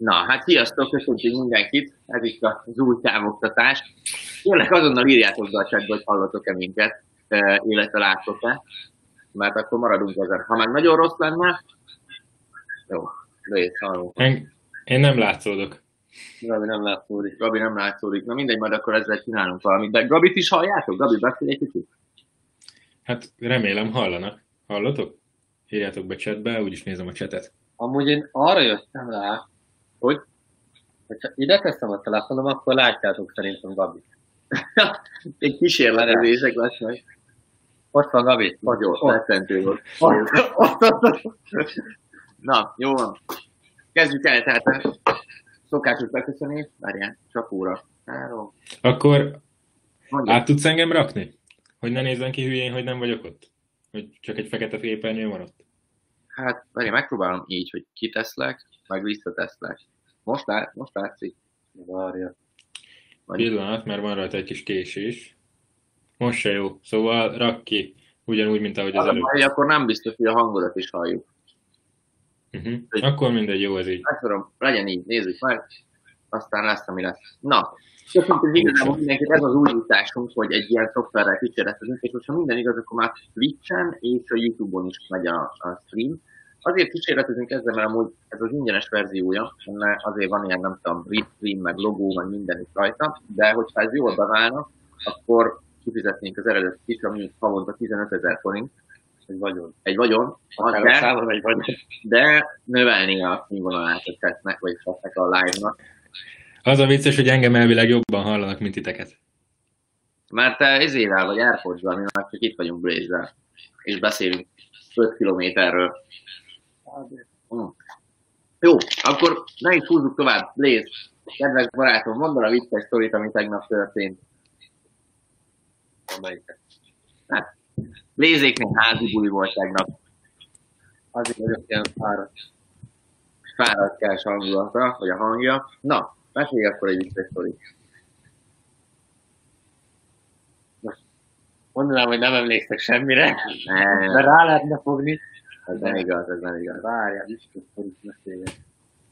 Na, hát sziasztok, köszöntünk mindenkit, ez itt az új távoktatás. Jönnek azonnal írjátok be a chatbe, hogy hallottok-e minket, illetve láttok-e, mert akkor maradunk ezen. Ha meg nagyon rossz lenne, jó, légy, hallunk. Én, én nem látszódok. Gabi nem látszódik. Gabi nem látszódik. Na mindegy, majd akkor ezzel csinálunk valamit. De Gabit is halljátok? Gabi, beszélj egy kicsit. Hát remélem hallanak. Hallotok? Írjátok be chatbe, úgyis nézem a chatet. Amúgy én arra jöttem rá, hogy ha ide teszem a telefonom, akkor látjátok szerintem Gabi. Egy kísérletezések lesznek. Ott van Gabi. Nagyon rettentő volt. Na, jó van. Kezdjük el, tehát a szokásos beköszönés. Várjál, csak óra. Három. Akkor Mondjad. át tudsz engem rakni? Hogy ne nézzen ki hülyén, hogy nem vagyok ott? Hogy csak egy fekete képernyő van ott? Hát, várjál, megpróbálom így, hogy kiteszlek, meg visszateszlek. Most, lát, most látszik. Várja. Pillanat, mert van rajta egy kis késés. Most se jó. Szóval rak ki, ugyanúgy, mint ahogy Az előbb. baj, akkor nem biztos, hogy a hangodat is halljuk. Uh-huh. Akkor mindegy, jó ez így. Megtudom, legyen így, nézzük meg. Aztán lesz, ami lesz. Na, köszönjük igazából mindenkit, ez az újításunk, hogy egy ilyen szoftverrel kísérletezünk, és hogyha minden igaz, akkor már Twitch-en és a YouTube-on is megy a, a stream. Azért kísérletezünk ezzel, mert amúgy ez az ingyenes verziója, mert azért van ilyen, nem tudom, stream, meg logó, meg minden itt rajta, de hogyha ez jól beválna, akkor kifizetnénk az eredet is, ami havonta 15 ezer forint, Egy vagyon. egy vagyon, de, számon egy vagyon. de növelni a színvonalát a chatnek, vagy chatnek a live-nak. Az a vicces, hogy engem elvileg jobban hallanak, mint titeket. Mert te ezével vagy airpods mi már csak itt vagyunk blaze és beszélünk 5 kilométerről. Mm. Jó, akkor ne is húzzuk tovább. Blaze, kedves barátom, mondd a vicces sztorit, ami tegnap történt. Amelyiket. Hát, Blaze-éknél házi buli volt tegnap. Azért vagyok ilyen fáradt. Fáradtkás hangulata, vagy a hangja. Na, mesélj akkor egy vicces sztorit. Mondanám, hogy nem emlékszek semmire, Nem, de rá lehetne fogni. Ez nem igaz, ez nem igaz. Várjál, biztos, hogy meséljen.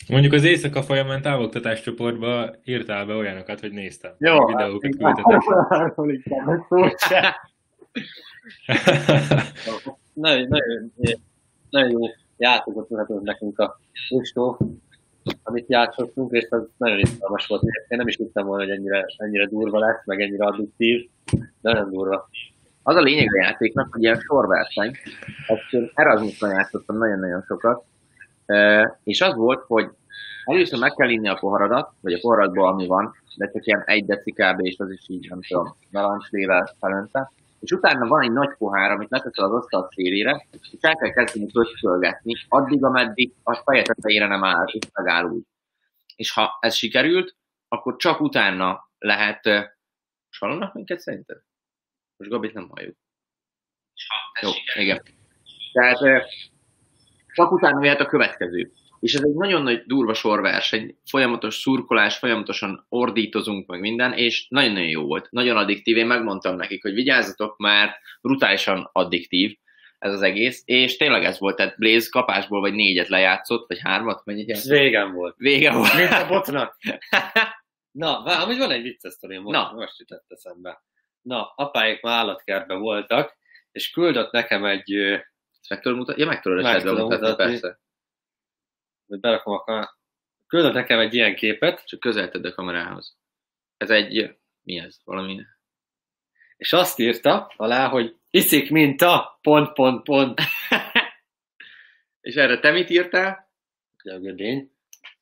Mondjuk az éjszaka folyamán távoktatás csoportba írtál be olyanokat, hogy néztem. Jó, videókat hát, küldtetek. szó se. Nagyon, nagyon, nagyon jó játékot mutatott nekünk a Istó, amit játszottunk, és az nagyon izgalmas volt. Én nem is hittem volna, hogy ennyire, ennyire durva lesz, meg ennyire addiktív, de nagyon durva. Az a lényeg a játéknak, hogy ilyen sorverseny. Ezt én Erasmuson játszottam nagyon-nagyon sokat. És az volt, hogy először meg kell inni a poharadat, vagy a poharadból, ami van, de csak ilyen egy deci kb. és az is így, nem tudom, narancslével felönte. És utána van egy nagy pohár, amit leteszel az asztal szélére, és el kell kezdeni pöccölgetni, addig, ameddig a feje tetejére nem áll, és megáll úgy. És ha ez sikerült, akkor csak utána lehet... eh, Sallanak minket szerinted? Most Gabit nem halljuk. Jó, igen. Tehát eh, csak utána jöhet a következő. És ez egy nagyon nagy durva sorverseny, folyamatos szurkolás, folyamatosan ordítozunk meg minden, és nagyon-nagyon jó volt. Nagyon addiktív, én megmondtam nekik, hogy vigyázzatok, mert brutálisan addiktív ez az egész, és tényleg ez volt, tehát Blaze kapásból vagy négyet lejátszott, vagy hármat, mennyit Ez játszott? régen volt. Vége volt. Mint a botnak. Na, amúgy van egy vicces sztorim, most, Na. most jutott eszembe. Na, apáik már állatkertben voltak, és küldött nekem egy, Ezt meg tudod mutatni? Ja, meg tudod Meg tudom mutatni, persze. hogy berakom a kamera- küldött nekem egy ilyen képet, Csak közel tedd a kamerához. Ez egy, mi ez? Valami és azt írta alá, hogy iszik, mint a pont, pont, pont. És erre te mit írtál? A gödény.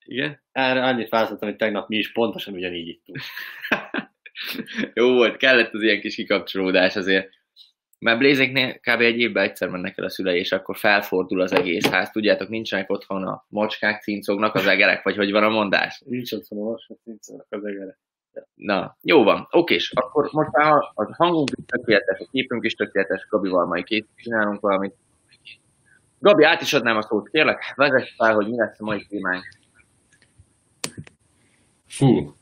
Igen? Erre annyit választottam, hogy tegnap mi is pontosan ugyanígy ittunk. Jó volt, kellett az ilyen kis kikapcsolódás azért. Mert Blézéknél kb. egy évben egyszer mennek el a szülei, és akkor felfordul az egész ház. Tudjátok, nincsenek otthon a macskák, cincognak az egerek, vagy hogy van a mondás? Nincs otthon a vasat, nincsenek az egere. Na, jó van, okés. Akkor most már a hangunk is tökéletes, a képünk is tökéletes, Gabival majd két csinálunk valamit. Gabi, át is adnám a szót, kérlek, vezess fel, hogy mi lesz a mai témánk. Fú,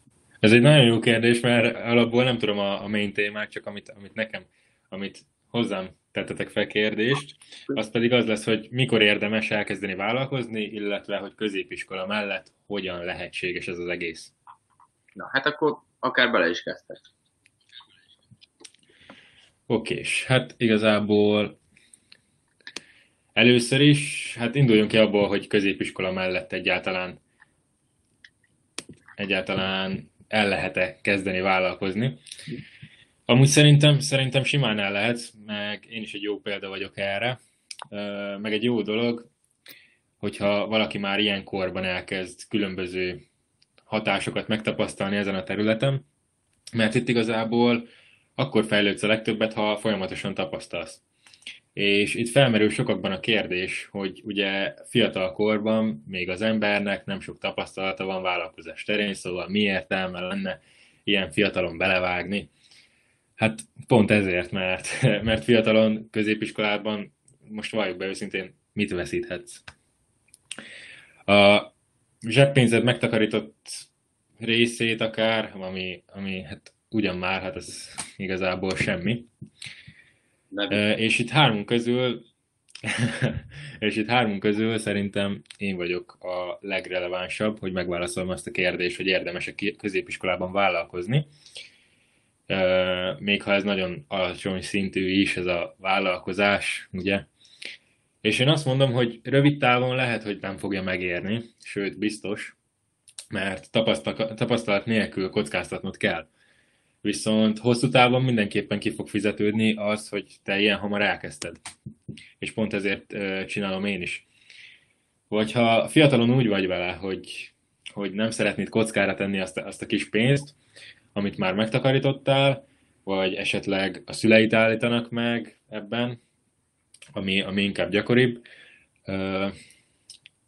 ez egy nagyon jó kérdés, mert alapból nem tudom a, a main témát, csak amit, amit nekem, amit hozzám tettetek fel kérdést, az pedig az lesz, hogy mikor érdemes elkezdeni vállalkozni, illetve hogy középiskola mellett hogyan lehetséges ez az egész. Na, hát akkor akár bele is kezdtek. Oké, és hát igazából először is, hát induljunk ki abból, hogy középiskola mellett egyáltalán egyáltalán el lehet-e kezdeni vállalkozni. Amúgy szerintem, szerintem simán el lehet, meg én is egy jó példa vagyok erre, meg egy jó dolog, hogyha valaki már ilyen korban elkezd különböző hatásokat megtapasztalni ezen a területen, mert itt igazából akkor fejlődsz a legtöbbet, ha folyamatosan tapasztalsz. És itt felmerül sokakban a kérdés, hogy ugye fiatal korban még az embernek nem sok tapasztalata van vállalkozás terén, szóval mi értelme lenne ilyen fiatalon belevágni. Hát pont ezért, mert, mert fiatalon középiskolában, most valljuk be őszintén, mit veszíthetsz? A zseppénzed megtakarított részét akár, ami, ami hát ugyan már, hát ez igazából semmi. Nem. És itt három közül és itt három közül szerintem én vagyok a legrelevánsabb, hogy megválaszolom azt a kérdést, hogy érdemes a középiskolában vállalkozni. Még ha ez nagyon alacsony szintű is, ez a vállalkozás, ugye? És én azt mondom, hogy rövid távon lehet, hogy nem fogja megérni, sőt biztos, mert tapasztalat nélkül kockáztatnod kell. Viszont hosszú távon mindenképpen ki fog fizetődni az, hogy te ilyen hamar elkezdted. És pont ezért csinálom én is. Vagy ha fiatalon úgy vagy vele, hogy, hogy nem szeretnéd kockára tenni azt, azt a kis pénzt, amit már megtakarítottál, vagy esetleg a szüleit állítanak meg ebben, ami, ami inkább gyakoribb.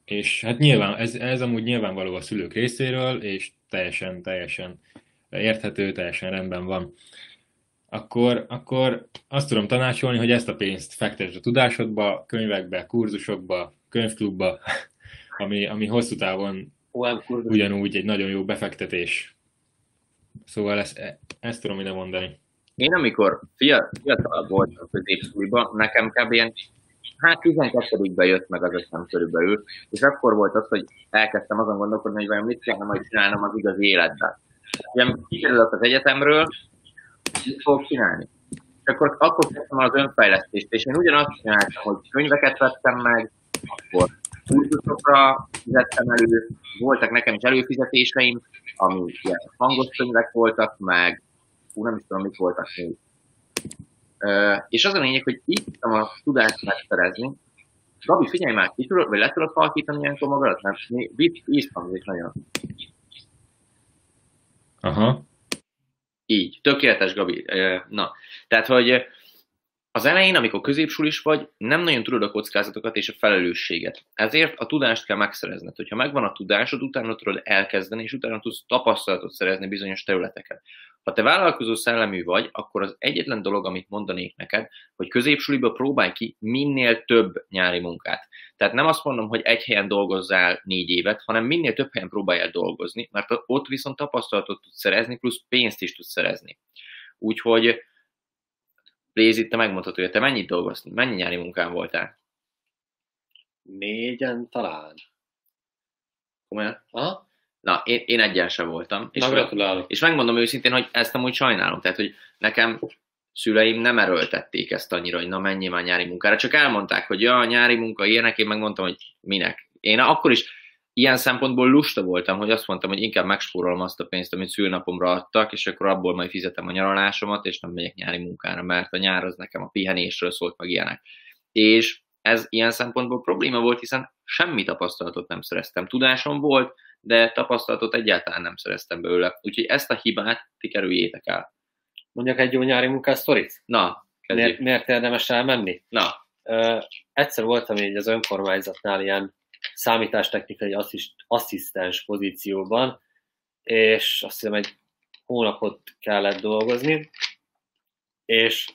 És hát nyilván, ez, ez amúgy nyilvánvaló a szülők részéről, és teljesen, teljesen érthető, teljesen rendben van, akkor, akkor azt tudom tanácsolni, hogy ezt a pénzt fektesd a tudásodba, könyvekbe, kurzusokba, könyvklubba, ami, ami hosszú távon ugyanúgy egy nagyon jó befektetés. Szóval ezt, ezt tudom ide mondani. Én amikor fiatal voltam középsúlyban, nekem kb. ilyen, hát 12 jött meg az összem körülbelül, és akkor volt az, hogy elkezdtem azon gondolkodni, hogy vajon mit kellene majd csinálnom az igaz életben ugye kikerülök az egyetemről, mit fogok csinálni? És akkor, akkor kezdtem az önfejlesztést, és én ugyanazt csináltam, hogy könyveket vettem meg, akkor kurzusokra fizettem elő, voltak nekem is előfizetéseim, ami ilyen hangos könyvek voltak, meg hú, nem is tudom, mit voltak még. Uh, és az a lényeg, hogy így tudtam a tudást megszerezni. Gabi, figyelj már, ki tudod, vagy le tudod halkítani ilyenkor magadat? Mert víz hangzik nagyon. Aha. Így, tökéletes, Gabi. Na, tehát, hogy az elején, amikor középsulis vagy, nem nagyon tudod a kockázatokat és a felelősséget. Ezért a tudást kell megszerezned. Hogyha megvan a tudásod, utána tudod elkezdeni, és utána tudsz tapasztalatot szerezni bizonyos területeken. Ha te vállalkozó szellemű vagy, akkor az egyetlen dolog, amit mondanék neked, hogy középsuliba próbálj ki minél több nyári munkát. Tehát nem azt mondom, hogy egy helyen dolgozzál négy évet, hanem minél több helyen próbálj el dolgozni, mert ott viszont tapasztalatot tudsz szerezni, plusz pénzt is tudsz szerezni. Úgyhogy Lézi, te megmondhatod, hogy te mennyit dolgoztál, mennyi nyári munkán voltál? Négyen talán. Komolyan? Aha. Na, én, én egyen sem voltam. És, Na, és megmondom őszintén, hogy ezt amúgy sajnálom. Tehát, hogy nekem szüleim nem erőltették ezt annyira, hogy na menjél már nyári munkára, csak elmondták, hogy ja, nyári munka ilyenek, én megmondtam, hogy minek. Én akkor is ilyen szempontból lusta voltam, hogy azt mondtam, hogy inkább megspórolom azt a pénzt, amit szülnapomra adtak, és akkor abból majd fizetem a nyaralásomat, és nem megyek nyári munkára, mert a nyár az nekem a pihenésről szólt meg ilyenek. És ez ilyen szempontból probléma volt, hiszen semmi tapasztalatot nem szereztem. Tudásom volt, de tapasztalatot egyáltalán nem szereztem belőle. Úgyhogy ezt a hibát ti kerüljétek el. Mondjak egy jó nyári munkás sztorit? Na, miért, miért érdemes elmenni? Na. Ö, egyszer voltam így az önkormányzatnál ilyen számítástechnikai asszist, asszisztens pozícióban, és azt hiszem egy hónapot kellett dolgozni, és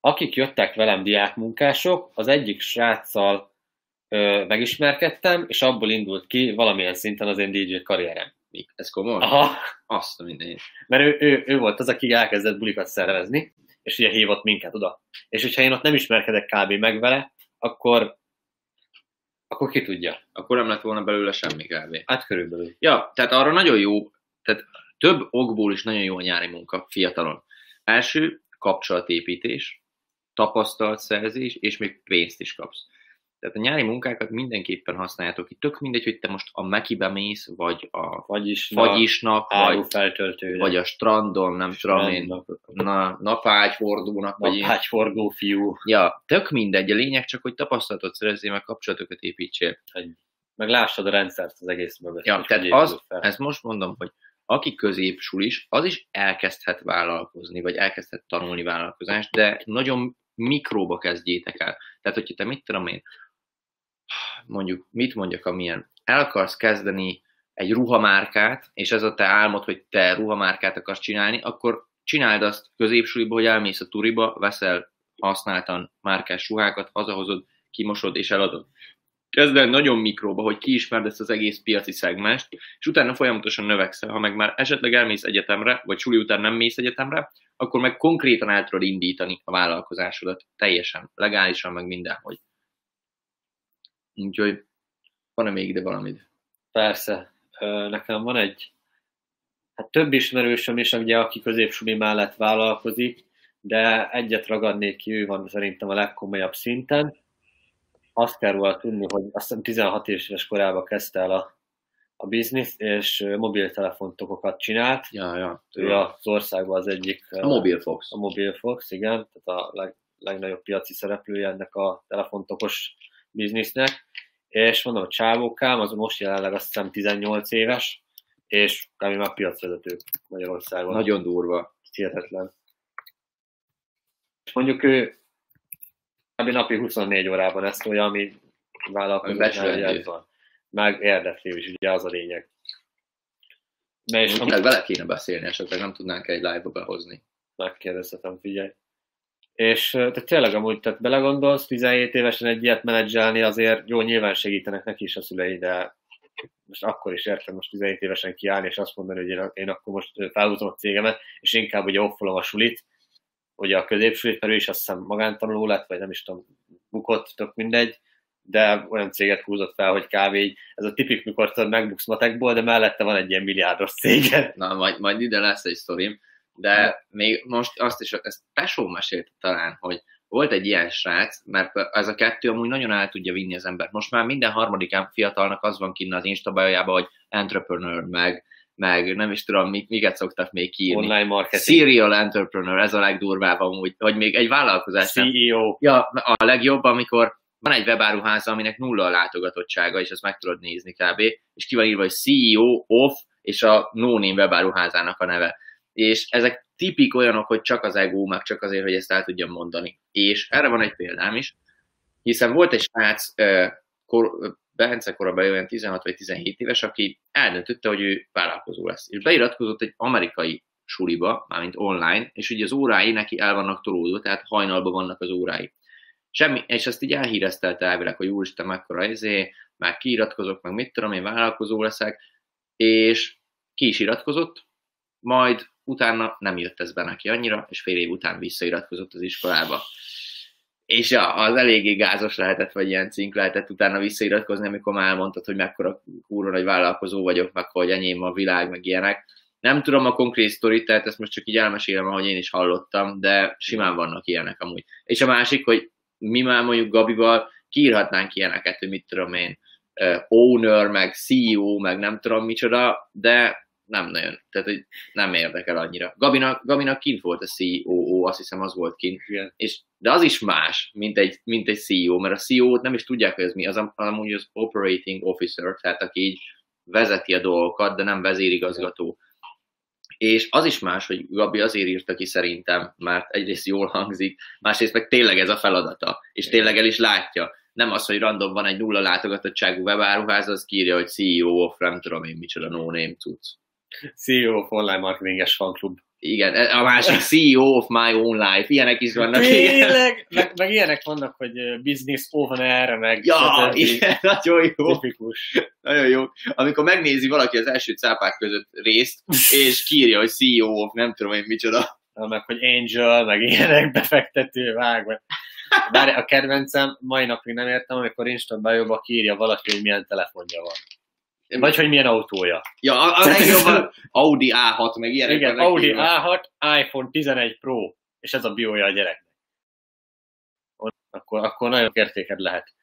akik jöttek velem diákmunkások, az egyik sráccal megismerkedtem, és abból indult ki valamilyen szinten az én DJ karrierem. Ez komoly? Aha. Azt a minden. Mert ő, ő, ő, volt az, aki elkezdett bulikat szervezni, és ugye hívott minket oda. És hogyha én ott nem ismerkedek kb. meg vele, akkor, akkor ki tudja. Akkor nem lett volna belőle semmi kb. Hát körülbelül. Ja, tehát arra nagyon jó, tehát több okból is nagyon jó a nyári munka fiatalon. Első, kapcsolatépítés, tapasztalatszerzés, és még pénzt is kapsz. Tehát a nyári munkákat mindenképpen használjátok ki. Tök mindegy, hogy te most a Mekibe mész, vagy a Vagyis fagyisnak, vagy, vagy a strandon, nem tudom én, na, napágyfordónak, vagy én. Napágyforgó fiú. Ja, tök mindegy, a lényeg csak, hogy tapasztalatot szerezzél, meg kapcsolatokat építsél. Meg lássad a rendszert az egész mögött. Ja, tehát az, fel. ezt most mondom, hogy aki középsulis, az is elkezdhet vállalkozni, vagy elkezdhet tanulni vállalkozást, de nagyon mikróba kezdjétek el. Tehát, hogyha te mit tudom én, mondjuk, mit mondjak, amilyen, el akarsz kezdeni egy ruhamárkát, és ez a te álmod, hogy te ruhamárkát akarsz csinálni, akkor csináld azt középsuliba, hogy elmész a turiba, veszel használtan márkás ruhákat, hazahozod, kimosod és eladod. Kezd el nagyon mikróba, hogy kiismerd ezt az egész piaci szegmest, és utána folyamatosan növekszel. Ha meg már esetleg elmész egyetemre, vagy suli után nem mész egyetemre, akkor meg konkrétan el tudod indítani a vállalkozásodat teljesen, legálisan, meg mindenhogy. Úgyhogy van-e még ide valamit? Persze. Nekem van egy, hát több ismerősöm is, ugye, aki középsuli mellett vállalkozik, de egyet ragadnék ki, ő van szerintem a legkomolyabb szinten. Azt kell róla tudni, hogy azt hiszem 16 éves korában kezdte el a, a bizniszt, és mobiltelefontokokat csinált. Ja, ja. Ő az országban az egyik... A Mobile Fox. A Mobile Fox, igen, tehát a leg, legnagyobb piaci szereplője ennek a telefontokos biznisznek. És mondom, a csávókám, az most jelenleg azt hiszem 18 éves, és kb. már piacvezető Magyarországon. Nagyon durva. hihetetlen. Mondjuk ő kb. napi 24 órában ezt olyan, ami vállalkozás Becsülető. ez van. Meg érdekli is, ugye az a lényeg. Na és Tényleg vele kéne beszélni, esetleg nem tudnánk egy live-ba behozni. megkérdezhetem, figyelj. És te tényleg amúgy, tehát belegondolsz, 17 évesen egy ilyet menedzselni, azért jó, nyilván segítenek neki is a szülei, de most akkor is értem, most 17 évesen kiállni, és azt mondani, hogy én, én akkor most ö, felhúzom a cégemet, és inkább ugye offolom a sulit, ugye a középsulit, mert ő is azt hiszem magántanuló lett, vagy nem is tudom, bukott, tök mindegy, de olyan céget húzott fel, hogy így, ez a tipik, mikor tudod, megbuksz matekból, de mellette van egy ilyen milliárdos céged. Na, majd, majd ide lesz egy sztorim, de még most azt is, ezt Tesó mesélte talán, hogy volt egy ilyen srác, mert ez a kettő amúgy nagyon el tudja vinni az embert. Most már minden harmadik fiatalnak az van kinn az Insta biojában, hogy entrepreneur, meg, meg nem is tudom, mik, miket szoktak még kiírni. Online marketing, Serial entrepreneur, ez a legdurvább amúgy, hogy még egy vállalkozás CEO, Ja, a legjobb, amikor van egy webáruháza, aminek nulla a látogatottsága, és ezt meg tudod nézni kb. És ki van írva, hogy CEO off, és a no-name webáruházának a neve. És ezek tipik olyanok, hogy csak az ego, meg csak azért, hogy ezt el tudjam mondani. És erre van egy példám is, hiszen volt egy srác, kor, Bence korában olyan 16 vagy 17 éves, aki eldöntötte, hogy ő vállalkozó lesz. És beiratkozott egy amerikai suliba, mármint online, és ugye az órái neki el vannak tolódva, tehát hajnalban vannak az órái. Semmi, és ezt így elhíreztelte elvileg, hogy úristen, mekkora izé, már kiiratkozok, meg mit tudom, én vállalkozó leszek, és ki is iratkozott, majd utána nem jött ez be neki annyira, és fél év után visszairatkozott az iskolába. És ja, az eléggé gázos lehetett, vagy ilyen cink lehetett utána visszairatkozni, amikor már elmondtad, hogy mekkora kurva nagy vállalkozó vagyok, meg hogy enyém a világ, meg ilyenek. Nem tudom a konkrét sztorit, tehát ezt most csak így elmesélem, ahogy én is hallottam, de simán vannak ilyenek amúgy. És a másik, hogy mi már mondjuk Gabival kiírhatnánk ilyeneket, hogy mit tudom én, owner, meg CEO, meg nem tudom micsoda, de nem nagyon, tehát hogy nem érdekel annyira. Gabinak, Gabinak kint volt a CEO, azt hiszem az volt kint, Igen. és, de az is más, mint egy, mint egy CEO, mert a CEO-t nem is tudják, hogy ez mi, az am- amúgy az operating officer, tehát aki így vezeti a dolgokat, de nem vezérigazgató. És az is más, hogy Gabi azért írta ki szerintem, mert egyrészt jól hangzik, másrészt meg tényleg ez a feladata, és tényleg el is látja. Nem az, hogy random van egy nulla látogatottságú webáruház, az kírja, hogy CEO of nem tudom én micsoda no name cucc. CEO of online marketinges fanklub. Igen, a másik CEO of my own life, ilyenek is vannak. Tényleg, meg, meg, ilyenek vannak, hogy business owner, meg Ja, stb. igen, nagyon jó. tipikus. Nagyon jó. Amikor megnézi valaki az első cápák között részt, és kírja, hogy CEO of nem tudom én micsoda. meg hogy Angel, meg ilyenek befektető, vág, meg. Bár a kedvencem, mai napig nem értem, amikor Insta bio kiírja valaki, hogy milyen telefonja van. Vagy hogy milyen autója. Ja, a, a legjobban Audi A6, meg ilyenek. Igen, Audi írva. A6, iPhone 11 Pro, és ez a biója a gyereknek. Akkor, akkor nagyon értéked lehet.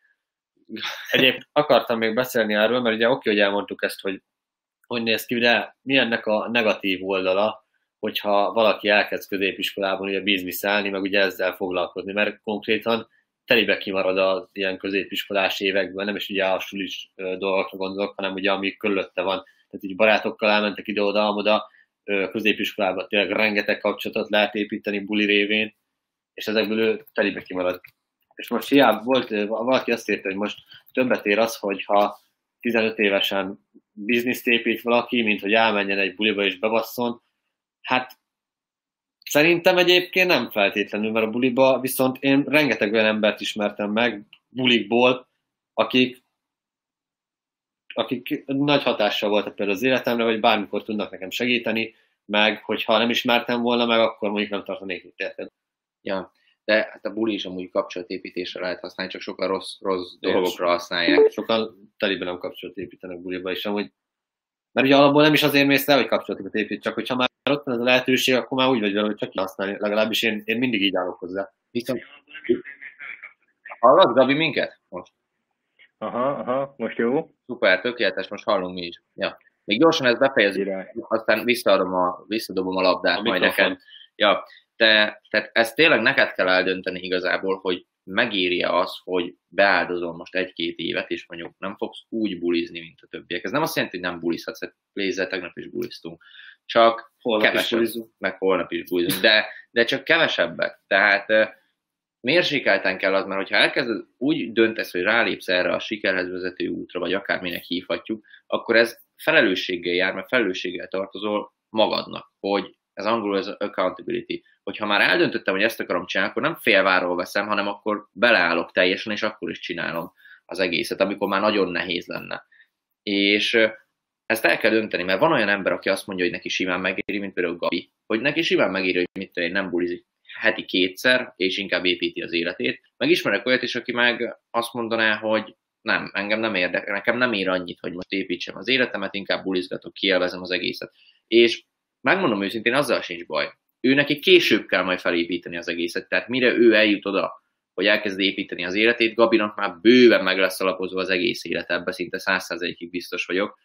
Egyébként akartam még beszélni erről, mert ugye oké, hogy elmondtuk ezt, hogy hogy néz ki, de mi ennek a negatív oldala, hogyha valaki elkezd középiskolában ugye bizniszálni, meg ugye ezzel foglalkozni, mert konkrétan telibe kimarad az ilyen középiskolás években, nem is ugye a sulis dolgokra gondolok, hanem ugye ami körülötte van. Tehát így barátokkal elmentek ide-oda, amoda, ö, középiskolában tényleg rengeteg kapcsolatot lehet építeni buli révén, és ezekből ő telibe kimarad. És most hiába volt, valaki azt írta, hogy most többet ér az, hogyha 15 évesen bizniszt épít valaki, mint hogy elmenjen egy buliba és bebasszon. Hát szerintem egyébként nem feltétlenül, mert a buliba viszont én rengeteg olyan embert ismertem meg bulikból, akik akik nagy hatással voltak például az életemre, vagy bármikor tudnak nekem segíteni, meg hogyha nem ismertem volna meg, akkor mondjuk nem tartanék itt, érted? Ja, de hát a buli is amúgy kapcsolatépítésre lehet használni, csak sokan rossz, rossz dolgokra használják. Sokan telibe nem kapcsolat építenek buliba, és amúgy mert ugye alapból nem is azért mész el, hogy kapcsolatokat épít, csak hogyha már ott van ez a lehetőség, akkor már úgy vagy vele, hogy csak használni. Legalábbis én, én mindig így állok hozzá. Viszont... Hallasz, Gabi, minket? Most. Aha, aha, most jó? Szuper, tökéletes, most hallunk mi is. Ja. Még gyorsan ezt befejezzük, aztán visszaadom a, visszadobom a labdát A majd mikrofon. neked. Ja, te, tehát ezt tényleg neked kell eldönteni igazából, hogy megírja az, hogy beáldozol most egy-két évet, és mondjuk nem fogsz úgy bulizni, mint a többiek. Ez nem azt jelenti, hogy nem bulizhatsz, hát Lézzel tegnap is buliztunk. Csak Holnap is kevesebb, bulizunk. meg holnap is bulizunk, de, de csak kevesebbet. Tehát mérsékelten kell az, mert hogyha elkezded úgy döntesz, hogy rálépsz erre a sikerhez vezető útra, vagy akárminek hívhatjuk, akkor ez felelősséggel jár, mert felelősséggel tartozol magadnak, hogy ez angolul ez accountability, hogyha már eldöntöttem, hogy ezt akarom csinálni, akkor nem félváról veszem, hanem akkor beleállok teljesen, és akkor is csinálom az egészet, amikor már nagyon nehéz lenne. És ezt el kell dönteni, mert van olyan ember, aki azt mondja, hogy neki simán megéri, mint például Gabi, hogy neki simán megéri, hogy mit én, nem bulizik heti kétszer, és inkább építi az életét. Meg ismerek olyat is, aki meg azt mondaná, hogy nem, engem nem érdekel, nekem nem ér annyit, hogy most építsem az életemet, inkább bulizgatok, kielvezem az egészet. És megmondom őszintén, azzal sincs baj. Ő neki később kell majd felépíteni az egészet, tehát mire ő eljut oda, hogy elkezd építeni az életét, Gabinak már bőven meg lesz alapozva az egész élet, ebben szinte százszerzelékig biztos vagyok.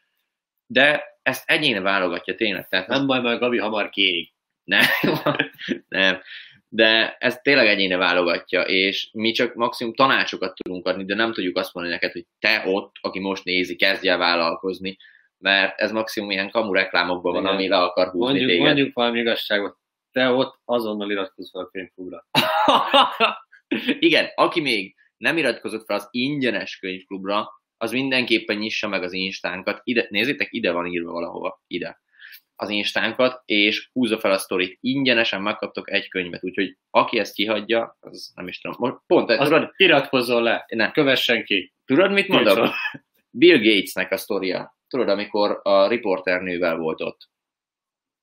De ezt egyéne válogatja tényleg, tehát Nem baj, mert Gabi hamar kérik. nem, nem. De ez tényleg egyéne válogatja, és mi csak maximum tanácsokat tudunk adni, de nem tudjuk azt mondani neked, hogy te ott, aki most nézi, kezdj el vállalkozni, mert ez maximum ilyen kamu reklámokban van, Igen. ami le akar húzni Mondjuk, téged. mondjuk valami igazságot. Te ott azonnal iratkozz fel a könyvklubra. Igen, aki még nem iratkozott fel az ingyenes könyvklubra, az mindenképpen nyissa meg az instánkat. Ide, nézzétek, ide van írva valahova, ide az instánkat, és húzza fel a sztorit. Ingyenesen megkaptok egy könyvet, úgyhogy aki ezt kihagyja, az nem is tudom. Most pont, Az tudod, iratkozzon le. ne, Kövessen ki. tudod, mit? Nincs Bill Gatesnek a sztoria. Tudod, amikor a riporternővel volt ott.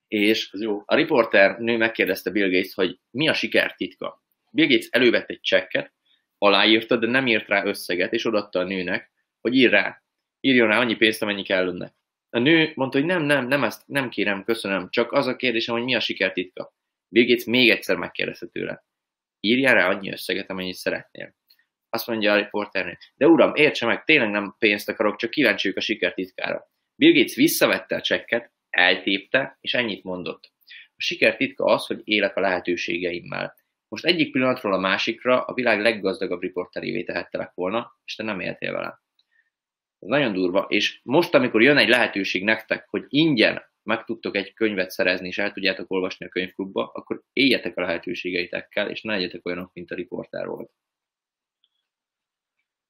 És Ez jó. a riporter nő megkérdezte Bill Gates, hogy mi a siker titka. Bill Gates elővett egy csekket, aláírta, de nem írt rá összeget, és odaadta a nőnek, hogy ír rá, írjon rá annyi pénzt, amennyi kell önnek. A nő mondta, hogy nem, nem, nem, ezt nem kérem, köszönöm, csak az a kérdésem, hogy mi a siker titka. Bill Gates még egyszer megkérdezte tőle. Írjál rá annyi összeget, amennyit szeretnél. Azt mondja a riporternő, de uram, értse meg, tényleg nem pénzt akarok, csak kíváncsi a siker titkára. Bill Gates visszavette a csekket, eltépte, és ennyit mondott. A siker titka az, hogy élek a lehetőségeimmel. Most egyik pillanatról a másikra a világ leggazdagabb riporterévé tehettelek volna, és te nem éltél vele. Ez nagyon durva, és most, amikor jön egy lehetőség nektek, hogy ingyen meg tudtok egy könyvet szerezni, és el tudjátok olvasni a könyvklubba, akkor éljetek a lehetőségeitekkel, és ne legyetek olyanok, mint a riporter volt.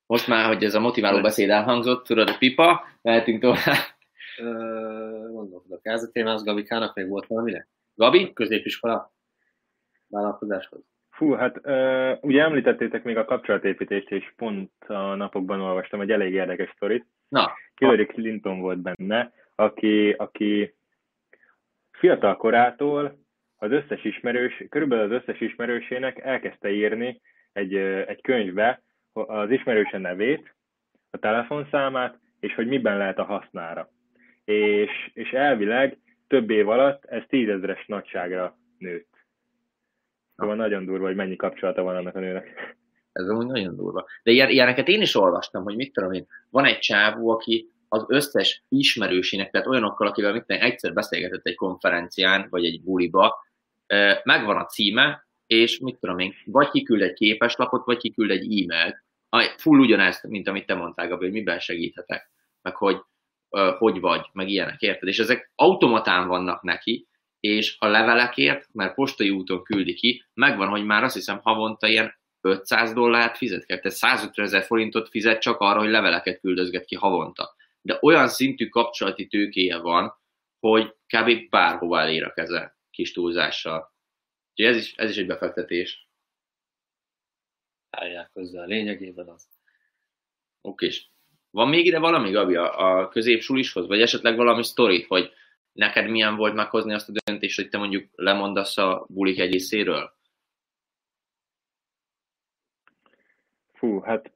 Most már, hogy ez a motiváló beszéd elhangzott, tudod, a pipa, mehetünk tovább. Gondolkodok. Ez a témához Gabikának még volt valamire? Gabi? Középiskola? Vállalkozáshoz? Fú, hát ö, ugye említettétek még a kapcsolatépítést, és pont a napokban olvastam egy elég érdekes sztorit. Na, Hillary Clinton volt benne, aki, aki fiatal korától az összes ismerős, körülbelül az összes ismerősének elkezdte írni egy, egy könyvbe az ismerőse nevét, a telefonszámát, és hogy miben lehet a hasznára. És, és elvileg több év alatt ez tízezres nagyságra nőtt. Szóval nagyon durva, hogy mennyi kapcsolata van annak a nőnek. Ez amúgy nagyon durva. De ilyen, ilyeneket én is olvastam, hogy mit tudom én, van egy csávó, aki az összes ismerősének, tehát olyanokkal, akivel mit tudom, egyszer beszélgetett egy konferencián, vagy egy buliba, megvan a címe, és mit tudom én, vagy kiküld egy képeslapot, vagy kiküld egy e-mailt. Full ugyanezt, mint amit te mondtál, Gabi, hogy miben segíthetek, meg hogy hogy vagy, meg ilyenek, érted? És ezek automatán vannak neki, és a levelekért, mert postai úton küldi ki, megvan, hogy már azt hiszem havonta ilyen 500 dollárt fizet kell, tehát 150 ezer forintot fizet csak arra, hogy leveleket küldözget ki havonta. De olyan szintű kapcsolati tőkéje van, hogy kb. bárhova elér a keze kis túlzással. Úgyhogy ez is, ez is egy befektetés. Állják hozzá a lényegében az. Oké. Van még ide valami, Gabi, a, a középsulishoz? Vagy esetleg valami sztori, hogy neked milyen volt meghozni azt a döntést, hogy te mondjuk lemondasz a bulik egy részéről? Fú, hát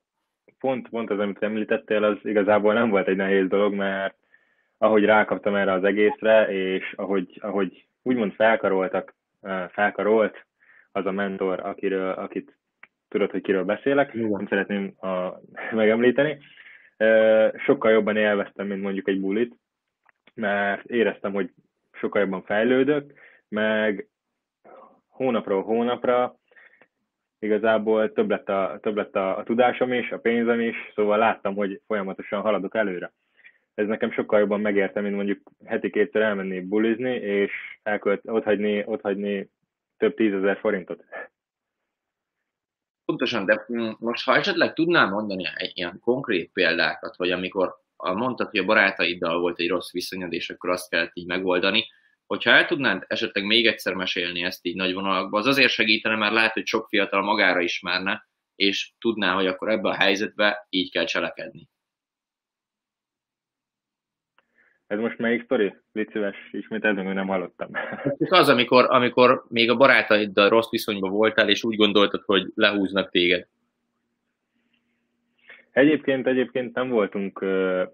pont, pont az, amit említettél, az igazából nem volt egy nehéz dolog, mert ahogy rákaptam erre az egészre, és ahogy, ahogy úgymond felkaroltak, felkarolt az a mentor, akiről, akit tudod, hogy kiről beszélek, nem szeretném a, megemlíteni, sokkal jobban élveztem, mint mondjuk egy bulit, mert éreztem, hogy sokkal jobban fejlődök, meg hónapról hónapra igazából több lett, a, több lett a, a tudásom is, a pénzem is, szóval láttam, hogy folyamatosan haladok előre. Ez nekem sokkal jobban megérte, mint mondjuk heti kétszer elmenni bulizni, és elkölt, otthagyni, otthagyni több tízezer forintot. Pontosan, de most ha esetleg tudnál mondani egy ilyen konkrét példákat, vagy amikor mondtad, hogy a barátaiddal volt egy rossz viszonyod, és akkor azt kellett így megoldani, hogyha el tudnád esetleg még egyszer mesélni ezt így nagy vonalakban, az azért segítene, mert lehet, hogy sok fiatal magára ismerne, és tudná, hogy akkor ebbe a helyzetbe így kell cselekedni. Ez most melyik sztori? Légy szíves, ismételd hogy nem hallottam. Az, amikor, amikor még a barátaiddal rossz viszonyban voltál, és úgy gondoltad, hogy lehúznak téged. Egyébként, egyébként nem voltunk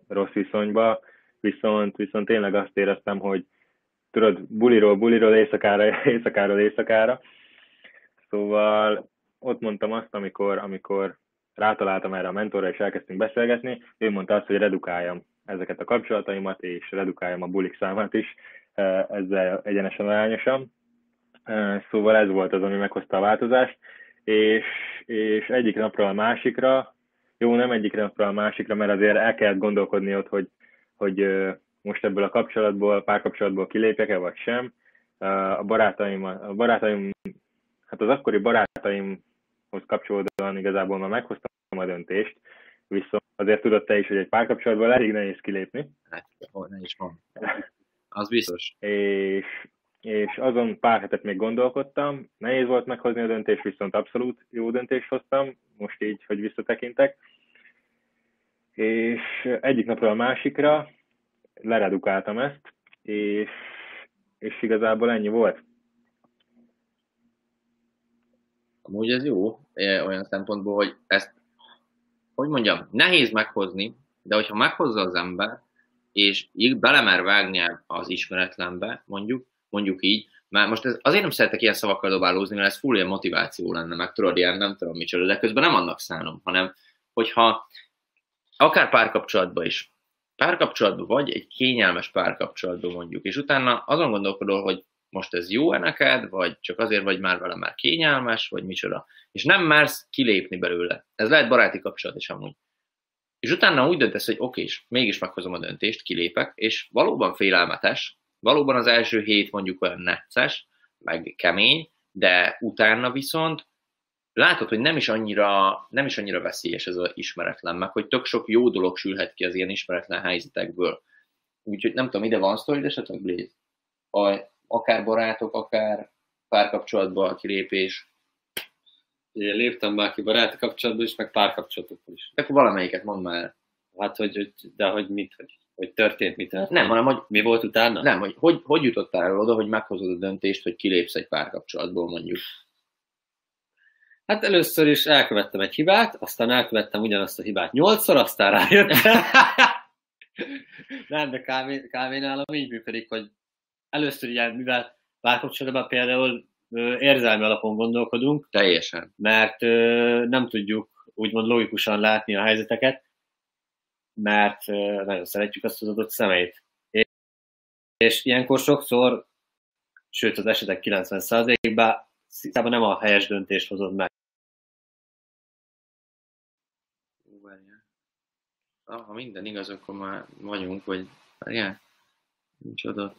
rossz viszonyba, viszont, viszont tényleg azt éreztem, hogy tudod, buliról buliról, éjszakára, éjszakáról éjszakára. Szóval ott mondtam azt, amikor, amikor rátaláltam erre a mentorra, és elkezdtünk beszélgetni, ő mondta azt, hogy redukáljam ezeket a kapcsolataimat, és redukáljam a bulik számát is ezzel egyenesen arányosan. Szóval ez volt az, ami meghozta a változást, és, és egyik napról a másikra, jó, nem egyik napról a másikra, mert azért el kellett gondolkodni ott, hogy, hogy most ebből a kapcsolatból, párkapcsolatból kilépjek-e, vagy sem. A barátaim, a barátaim, hát az akkori barátaimhoz kapcsolódóan igazából már meghoztam a döntést, viszont azért tudod te is, hogy egy párkapcsolatból elég nehéz kilépni. Hát, ne is van. Az biztos. És, és azon pár hetet még gondolkodtam, nehéz volt meghozni a döntést, viszont abszolút jó döntést hoztam, most így, hogy visszatekintek. És egyik napról a másikra leredukáltam ezt, és, és igazából ennyi volt. Amúgy ez jó, olyan szempontból, hogy ezt, hogy mondjam, nehéz meghozni, de hogyha meghozza az ember, és így belemer vágni az ismeretlenbe, mondjuk, mondjuk így, mert most ez, azért nem szeretek ilyen szavakkal dobálózni, mert ez full ilyen motiváció lenne, meg tudod, ilyen nem tudom micsoda, de közben nem annak szánom, hanem hogyha akár párkapcsolatban is párkapcsolatban vagy, egy kényelmes párkapcsolatban mondjuk, és utána azon gondolkodol, hogy most ez jó-e neked, vagy csak azért vagy már vele már kényelmes, vagy micsoda. És nem mersz kilépni belőle. Ez lehet baráti kapcsolat is amúgy. És utána úgy döntesz, hogy oké, és mégis meghozom a döntést, kilépek, és valóban félelmetes, valóban az első hét mondjuk olyan necces, meg kemény, de utána viszont látod, hogy nem is annyira, nem is annyira veszélyes ez az ismeretlen, meg hogy tök sok jó dolog sülhet ki az ilyen ismeretlen helyzetekből. Úgyhogy nem tudom, ide van sztori, esetleg Blaze? A, akár barátok, akár párkapcsolatban a kilépés. Én léptem már ki baráti kapcsolatban is, meg párkapcsolatokban is. Akkor valamelyiket mondd már. Hát, hogy, hogy de hogy mit, hogy, hogy történt, mit történt? Nem, hanem hogy Mi volt utána? Nem, hogy, hogy hogy jutottál el oda, hogy meghozod a döntést, hogy kilépsz egy párkapcsolatból mondjuk. Hát először is elkövettem egy hibát, aztán elkövettem ugyanazt a hibát nyolcszor, aztán rájöttem. Nem, de kávé, kávénál így működik, hogy először ilyen, mivel párkapcsolatban például ö, érzelmi alapon gondolkodunk, Teljesen. mert ö, nem tudjuk úgymond logikusan látni a helyzeteket, mert nagyon szeretjük azt az adott személyt. És, ilyenkor sokszor, sőt az esetek 90%-ban szinte nem a helyes döntést hozod meg. Ah, ha minden igaz, akkor már vagyunk, vagy várjál. Nincs adat.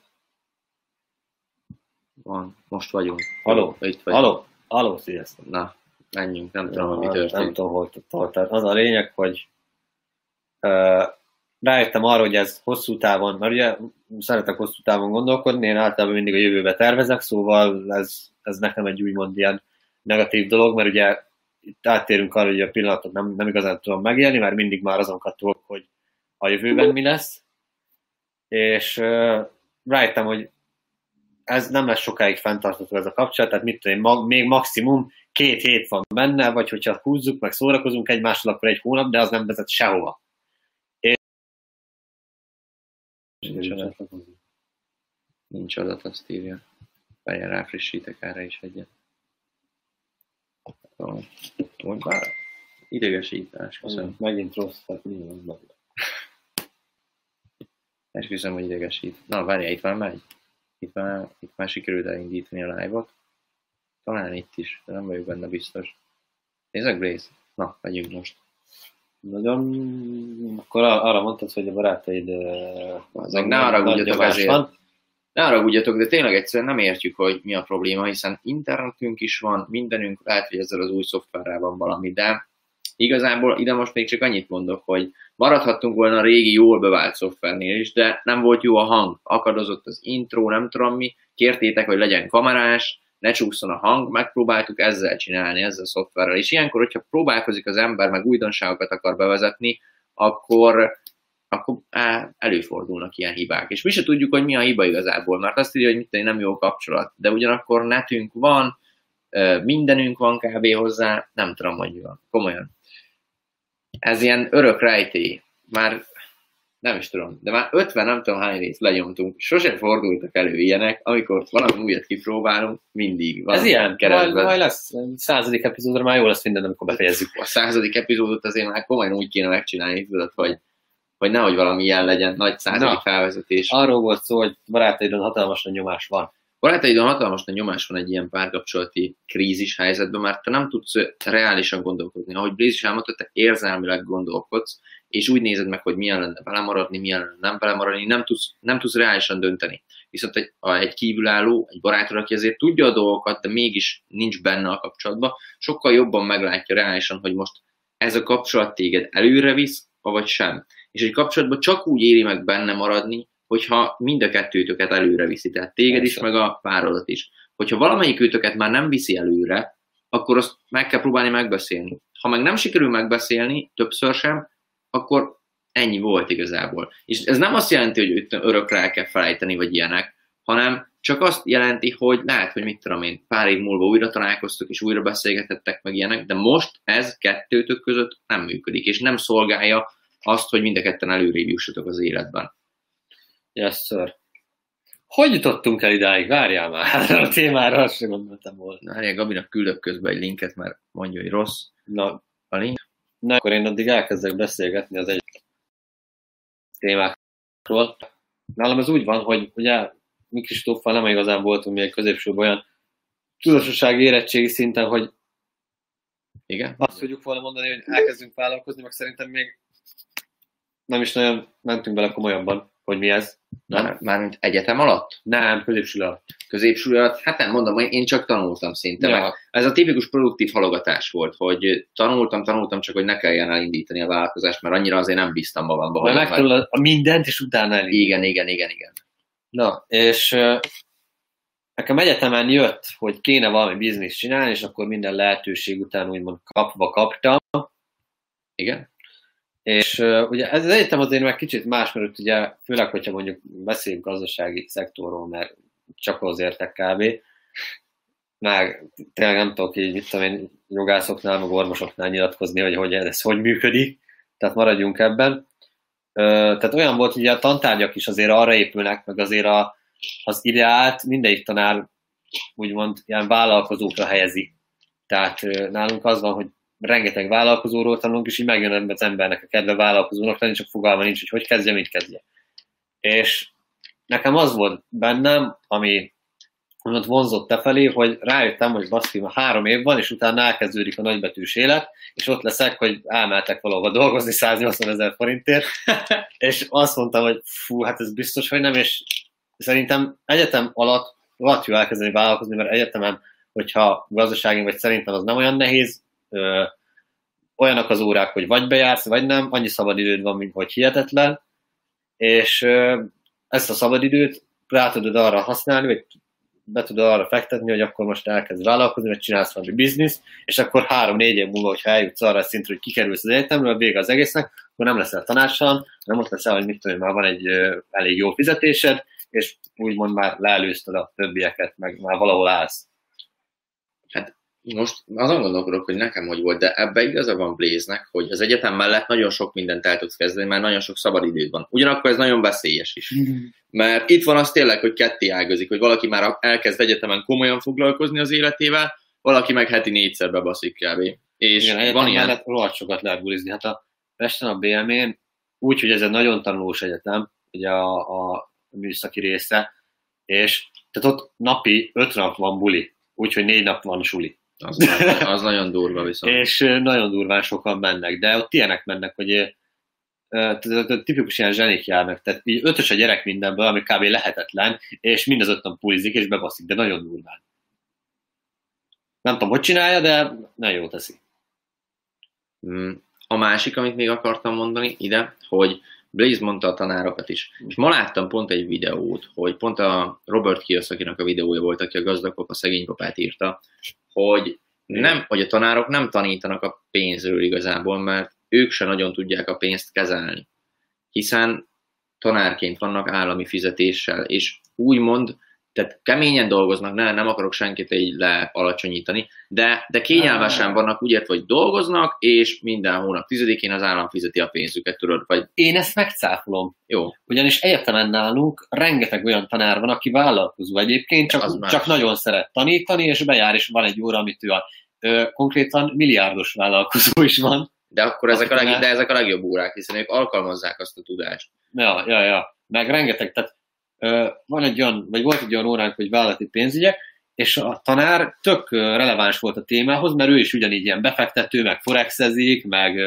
Van, most vagyunk. Haló? Itt vagyunk. Haló, haló, sziasztok! Na, menjünk, nem tudom, mi nem történt. tudom, hol tart. Tehát az a lényeg, hogy rájöttem arra, hogy ez hosszú távon, mert ugye szeretek hosszú távon gondolkodni, én általában mindig a jövőbe tervezek, szóval ez, ez nekem egy úgymond ilyen negatív dolog, mert ugye itt áttérünk arra, hogy a pillanatot nem, nem igazán tudom megélni, mert mindig már azon kattogok, hogy a jövőben mi lesz. És uh, rájöttem, hogy ez nem lesz sokáig fenntartható ez a kapcsolat, tehát mit tudom még maximum két hét van benne, vagy hogyha húzzuk, meg szórakozunk egymással, akkor egy hónap, de az nem vezet sehova. Nincs adat, azt írja. Várjál, ráfrissítek erre is egyet. Hogy bár? Idegesítás, köszönöm. Megint rossz, tehát mi van? Esküszöm, hogy idegesít. Na, várjál, itt már megy. Itt már, itt már sikerült elindítani a live-ot. Talán itt is, de nem vagyok benne biztos. Nézzek, Blaze? Na, megyünk most. Nagyon... Akkor ar- arra mondtad, hogy a barátaid... Uh, Azok ne haragudjatok ezért. Ne haragudjatok, de tényleg egyszerűen nem értjük, hogy mi a probléma, hiszen internetünk is van, mindenünk, lehet, hogy ezzel az új szoftverrel van valami, de igazából ide most még csak annyit mondok, hogy maradhattunk volna a régi jól bevált szoftvernél is, de nem volt jó a hang, akadozott az intro, nem tudom mi, kértétek, hogy legyen kamerás, ne csúszson a hang, megpróbáltuk ezzel csinálni, ezzel a szoftverrel. És ilyenkor, hogyha próbálkozik az ember, meg újdonságokat akar bevezetni, akkor, akkor előfordulnak ilyen hibák. És mi se tudjuk, hogy mi a hiba igazából, mert azt írja, hogy mit nem jó kapcsolat. De ugyanakkor netünk van, mindenünk van kb. hozzá, nem tudom, hogy mi van. Komolyan. Ez ilyen örök rejtély. Már nem is tudom, de már 50 nem tudom hány részt lenyomtunk, sosem fordultak elő ilyenek, amikor valami újat kipróbálunk, mindig van Ez ilyen, majd, keretben. majd lesz, századik epizódra már jó lesz minden, amikor befejezzük. A századik epizódot azért már komolyan úgy kéne megcsinálni, tudod, hogy, hogy nehogy valami ilyen legyen, nagy századik Na. felvezetés. Arról volt szó, hogy barátaidon hatalmas nagy nyomás van. Barátaidon hatalmas nagy nyomás van egy ilyen párkapcsolati krízis helyzetben, mert te nem tudsz reálisan gondolkodni. Ahogy Blaze is elmondta, te érzelmileg gondolkodsz, és úgy nézed meg, hogy milyen lenne belemaradni, milyen lenne nem belemaradni, nem tudsz, nem tudsz reálisan dönteni. Viszont egy, a, egy kívülálló, egy barátod, aki azért tudja a dolgokat, de mégis nincs benne a kapcsolatban, sokkal jobban meglátja reálisan, hogy most ez a kapcsolat téged előre visz, vagy sem. És egy kapcsolatban csak úgy éri meg benne maradni, hogyha mind a kettőtöket előre viszi, tehát téged is, Persze. meg a párodat is. Hogyha valamelyik őtöket már nem viszi előre, akkor azt meg kell próbálni megbeszélni. Ha meg nem sikerül megbeszélni, többször sem, akkor ennyi volt igazából. És ez nem azt jelenti, hogy őt örökre el kell felejteni, vagy ilyenek, hanem csak azt jelenti, hogy lehet, hogy mit tudom én, pár év múlva újra találkoztok, és újra beszélgetettek meg ilyenek, de most ez kettőtök között nem működik, és nem szolgálja azt, hogy mind a ketten előrébb jussatok az életben. Yes, sir. Hogy jutottunk el idáig? Várjál már, a témára azt sem gondoltam volna. Na, Várjál, Gabinak küldök közben egy linket, mert mondja, hogy rossz Na, a link. Na, akkor én addig elkezdek beszélgetni az egy témákról. Nálam ez úgy van, hogy ugye mi Kristóffal nem igazán voltunk egy középsőben olyan tudatossági érettségi szinten, hogy Igen? azt tudjuk volna mondani, hogy elkezdünk vállalkozni, meg szerintem még nem is nagyon mentünk bele komolyabban, hogy mi ez. Már, mármint egyetem alatt? Nem, középső alatt. Középső alatt? Hát nem mondom, én csak tanultam szinte. Meg Ja, Ez a tipikus produktív halogatás volt, hogy tanultam, tanultam, csak hogy ne kelljen elindítani a vállalkozást, mert annyira azért nem bíztam magamba. majd hogy megtanul a- mindent, és utána elég. Igen, igen, igen, igen. Na, és nekem egyetemen jött, hogy kéne valami bizniszt csinálni, és akkor minden lehetőség után úgymond kapva kaptam, Igen? És uh, ugye ez az egyetem azért meg kicsit más, mert ugye főleg, hogyha mondjuk beszélünk gazdasági szektorról, mert csak az értek kb. Meg tényleg nem tudok így, mit tudom én, jogászoknál, meg orvosoknál nyilatkozni, hogy, hogy ez hogy működik, tehát maradjunk ebben. Uh, tehát olyan volt, hogy a tantárgyak is azért arra épülnek, meg azért a, az ideált mindegyik tanár úgymond ilyen vállalkozókra helyezi. Tehát uh, nálunk az van, hogy rengeteg vállalkozóról tanulunk, és így megjön az embernek a kedve vállalkozónak lenni, csak fogalma nincs, hogy hogy kezdje, mit kezdje. És nekem az volt bennem, ami ott vonzott te felé, hogy rájöttem, hogy baszki, ma három év van, és utána elkezdődik a nagybetűs élet, és ott leszek, hogy elmeltek valahova dolgozni 180 ezer forintért, és azt mondtam, hogy fú, hát ez biztos, hogy nem, és szerintem egyetem alatt alatt jó elkezdeni vállalkozni, mert egyetemen, hogyha gazdasági vagy szerintem az nem olyan nehéz, olyanak az órák, hogy vagy bejársz, vagy nem, annyi szabadidőd van, mint hogy hihetetlen, és ezt a szabadidőt rá tudod arra használni, vagy be tudod arra fektetni, hogy akkor most elkezd vállalkozni, vagy csinálsz valami bizniszt, és akkor három-négy év múlva, hogyha eljutsz arra a szintre, hogy kikerülsz az egyetemről, vége az egésznek, akkor nem leszel tanácsalan, nem ott leszel, hogy mit tudom, már van egy elég jó fizetésed, és úgymond már leelőzted a többieket, meg már valahol állsz. Most azon gondolkodok, hogy nekem hogy volt, de ebbe igaza van Blaze-nek, hogy az egyetem mellett nagyon sok mindent el tudsz kezdeni, mert nagyon sok szabadidőd van. Ugyanakkor ez nagyon veszélyes is. Mert itt van az tényleg, hogy ketté ágazik, hogy valaki már elkezd egyetemen komolyan foglalkozni az életével, valaki meg heti négyszer bebaszik kb. És Igen, van ilyen. mellett rohadt sokat lehet bulizni. Hát a Pesten a BM-én úgy, hogy ez egy nagyon tanulós egyetem, ugye a, a műszaki része, és tehát ott napi öt nap van buli, úgyhogy négy nap van suli. Az, az nagyon durva viszont. És nagyon durván sokan mennek, de ott ilyenek mennek, hogy tipikus ilyen zsenik járnak, tehát így ötös a gyerek mindenből, ami kb. lehetetlen, és mind az öt nap pulizik, és bebaszik, de nagyon durván. Nem tudom, hogy csinálja, de nagyon jó teszi. Mm, A másik, amit még akartam mondani ide, hogy Blaze mondta a tanárokat is. És ma láttam pont egy videót, hogy pont a Robert Kiyosakinak a videója volt, aki a gazdagok a szegény papát írta, hogy nem, hogy a tanárok nem tanítanak a pénzről igazából, mert ők se nagyon tudják a pénzt kezelni. Hiszen tanárként vannak állami fizetéssel, és úgymond, tehát keményen dolgoznak, ne, nem akarok senkit így lealacsonyítani, de, de kényelmesen vannak, úgy értve, hogy dolgoznak, és minden hónap tizedikén az állam fizeti a pénzüket, tudod, vagy Én ezt megcáfolom. jó, Ugyanis egyetemen nálunk rengeteg olyan tanár van, aki vállalkozó egyébként, Az csak, más. csak nagyon szeret tanítani, és bejár, és van egy óra, amit ő a ö, konkrétan milliárdos vállalkozó is van. de akkor ezek a, leg, de ezek a legjobb órák, hiszen ők alkalmazzák azt a tudást. Ja, ja, ja. Meg rengeteg, tehát van egy olyan, vagy volt egy olyan óránk, hogy vállalati pénzügyek, és a tanár tök releváns volt a témához, mert ő is ugyanígy ilyen befektető, meg forexezik, meg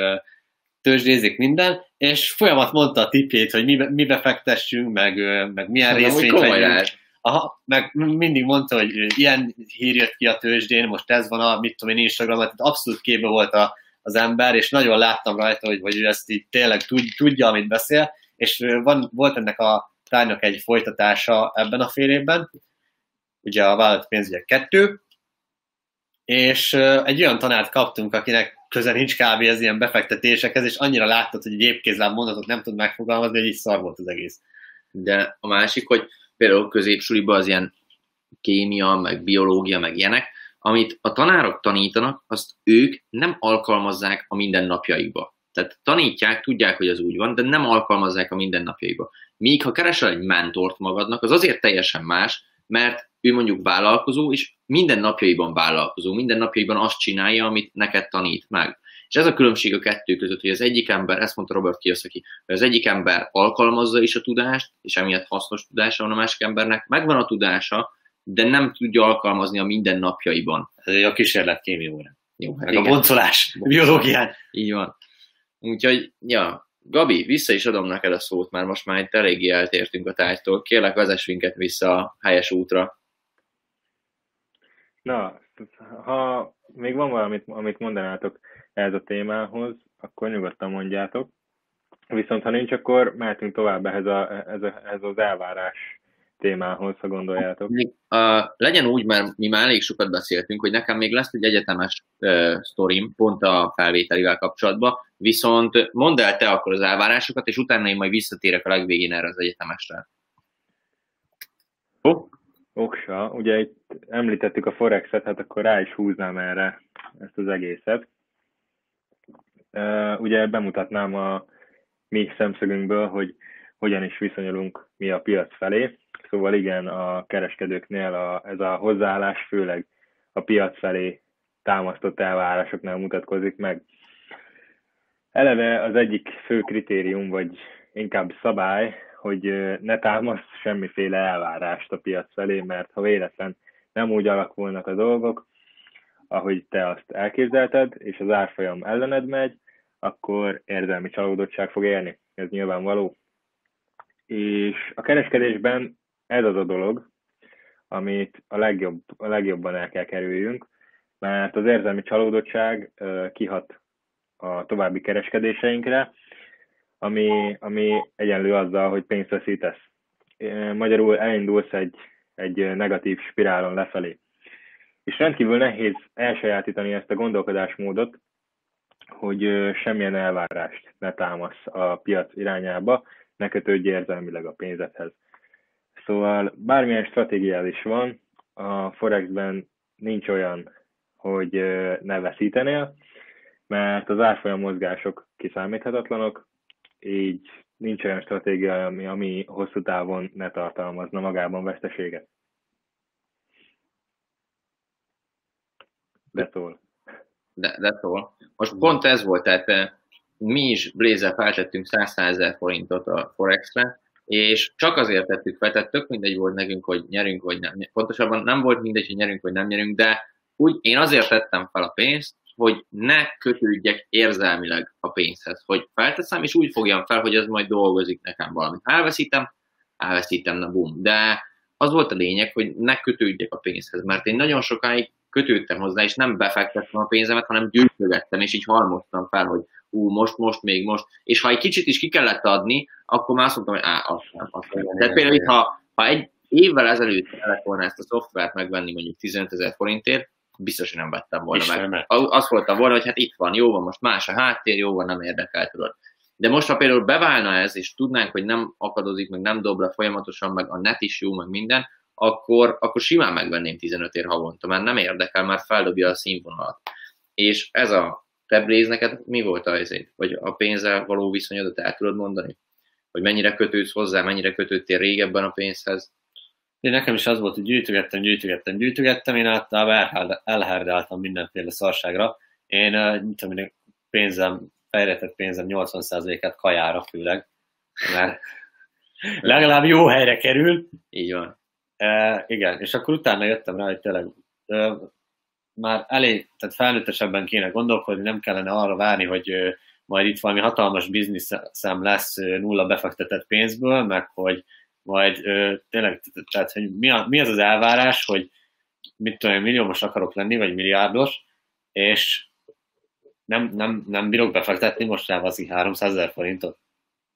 tőzsdézik minden, és folyamat mondta a tipjét, hogy mi, mi befektessünk, meg, meg milyen hogy részvényt vegyünk. Aha, meg mindig mondta, hogy ilyen hír jött ki a tőzsdén, most ez van a, mit tudom én, Instagramon, tehát abszolút képbe volt a, az ember, és nagyon láttam rajta, hogy, hogy ő ezt így tényleg tud, tudja, amit beszél, és van, volt ennek a tárgynak egy folytatása ebben a fél évben, ugye a vállalat pénzügyek kettő, és egy olyan tanárt kaptunk, akinek köze nincs kb. az ilyen befektetésekhez, és annyira láttad, hogy egy épkézláb mondatot nem tud megfogalmazni, hogy így szar volt az egész. De a másik, hogy például középsuliban az ilyen kémia, meg biológia, meg ilyenek, amit a tanárok tanítanak, azt ők nem alkalmazzák a mindennapjaikba. Tehát tanítják, tudják, hogy az úgy van, de nem alkalmazzák a mindennapjaikba. Míg ha keresel egy mentort magadnak, az azért teljesen más, mert ő mondjuk vállalkozó, és minden napjaiban vállalkozó, minden napjaiban azt csinálja, amit neked tanít meg. És ez a különbség a kettő között, hogy az egyik ember, ezt mondta Robert Kiyosaki, hogy az egyik ember alkalmazza is a tudást, és emiatt hasznos tudása van a másik embernek, megvan a tudása, de nem tudja alkalmazni a mindennapjaiban. Ez egy a kísérlet kémia órán. Jó, hát Meg a igen, boncolás, biológián. így van. Úgyhogy, ja, Gabi, vissza is adom neked a szót, mert most már itt eléggé eltértünk a tárgytól. Kérlek, vezess minket vissza a helyes útra. Na, ha még van valamit, amit mondanátok ehhez a témához, akkor nyugodtan mondjátok. Viszont ha nincs, akkor mehetünk tovább ehhez, a, ehhez, a, ehhez az elvárás témához, ha gondoljátok. Uh, legyen úgy, mert mi már elég sokat beszéltünk, hogy nekem még lesz egy egyetemes uh, sztorim, pont a felvételivel kapcsolatban, viszont mondd el te akkor az elvárásokat, és utána én majd visszatérek a legvégén erre az egyetemesre. Oh. Oksa, ugye itt említettük a Forexet, hát akkor rá is húznám erre ezt az egészet. Uh, ugye bemutatnám a mi szemszögünkből, hogy hogyan is viszonyulunk mi a piac felé. Szóval igen, a kereskedőknél a, ez a hozzáállás főleg a piac felé támasztott elvárásoknál mutatkozik meg. Eleve az egyik fő kritérium, vagy inkább szabály, hogy ne támaszt semmiféle elvárást a piac felé, mert ha véletlen nem úgy alakulnak a dolgok, ahogy te azt elképzelted, és az árfolyam ellened megy, akkor érzelmi csalódottság fog élni. Ez nyilvánvaló. És a kereskedésben ez az a dolog, amit a, legjobb, a legjobban el kell kerüljünk, mert az érzelmi csalódottság kihat a további kereskedéseinkre, ami, ami egyenlő azzal, hogy pénzt veszítesz. Magyarul elindulsz egy, egy negatív spirálon lefelé. És rendkívül nehéz elsajátítani ezt a gondolkodásmódot, hogy semmilyen elvárást ne támasz a piac irányába, ne kötődj érzelmileg a pénzedhez. Szóval bármilyen stratégiád is van, a Forexben nincs olyan, hogy ne veszítenél, mert az árfolyam mozgások kiszámíthatatlanok, így nincs olyan stratégia, ami, ami hosszú távon ne tartalmazna magában veszteséget. Szól. De, de szól. Most pont ez volt, tehát eh, mi is Blazer feltettünk 100 ezer forintot a Forexre, és csak azért tettük fel, tehát tök mindegy volt nekünk, hogy nyerünk vagy nem. Pontosabban nem volt mindegy, hogy nyerünk vagy nem nyerünk, de úgy én azért tettem fel a pénzt, hogy ne kötődjek érzelmileg a pénzhez, hogy felteszem, és úgy fogjam fel, hogy ez majd dolgozik nekem valamit. Ha elveszítem, elveszítem, na bum. De az volt a lényeg, hogy ne kötődjek a pénzhez, mert én nagyon sokáig kötődtem hozzá, és nem befektettem a pénzemet, hanem gyűjtögettem, és így halmoztam fel, hogy ú, most, most, még most. És ha egy kicsit is ki kellett adni, akkor már azt mondtam, hogy á, azt nem, azt nem. Tehát például itt, ha, ha egy évvel ezelőtt kellett volna ezt a szoftvert megvenni mondjuk 15 ezer forintért, biztos, hogy nem vettem volna Istenem. meg. Azt voltam volna, hogy hát itt van, jó van, most más a háttér, jó van, nem érdekel, tudod. De most, ha például beválna ez, és tudnánk, hogy nem akadozik, meg nem dob le folyamatosan, meg a net is jó, meg minden, akkor, akkor simán megvenném 15 ér havonta, mert nem érdekel, már feldobja a színvonalat. És ez a te neked mi volt a helyzet? Vagy a pénzzel való viszonyodat el tudod mondani? Hogy mennyire kötődsz hozzá, mennyire kötődtél régebben a pénzhez? Én nekem is az volt, hogy gyűjtögettem, gyűjtögettem, gyűjtögettem, én általában elhárdáltam mindenféle szarságra. Én, mit tudom, én pénzem, fejretett pénzem 80%-át kajára főleg, mert legalább jó helyre kerül. Így van. E, igen, és akkor utána jöttem rá, hogy tényleg e, már elég, tehát felnőttesebben kéne gondolkodni, nem kellene arra várni, hogy majd itt valami hatalmas bizniszem lesz nulla befektetett pénzből, meg hogy ö, tényleg, tehát hogy mi, a, mi az az elvárás, hogy mit tudom, milliómos akarok lenni, vagy milliárdos, és nem, nem, nem bírok befektetni most rá az 300 ezer forintot.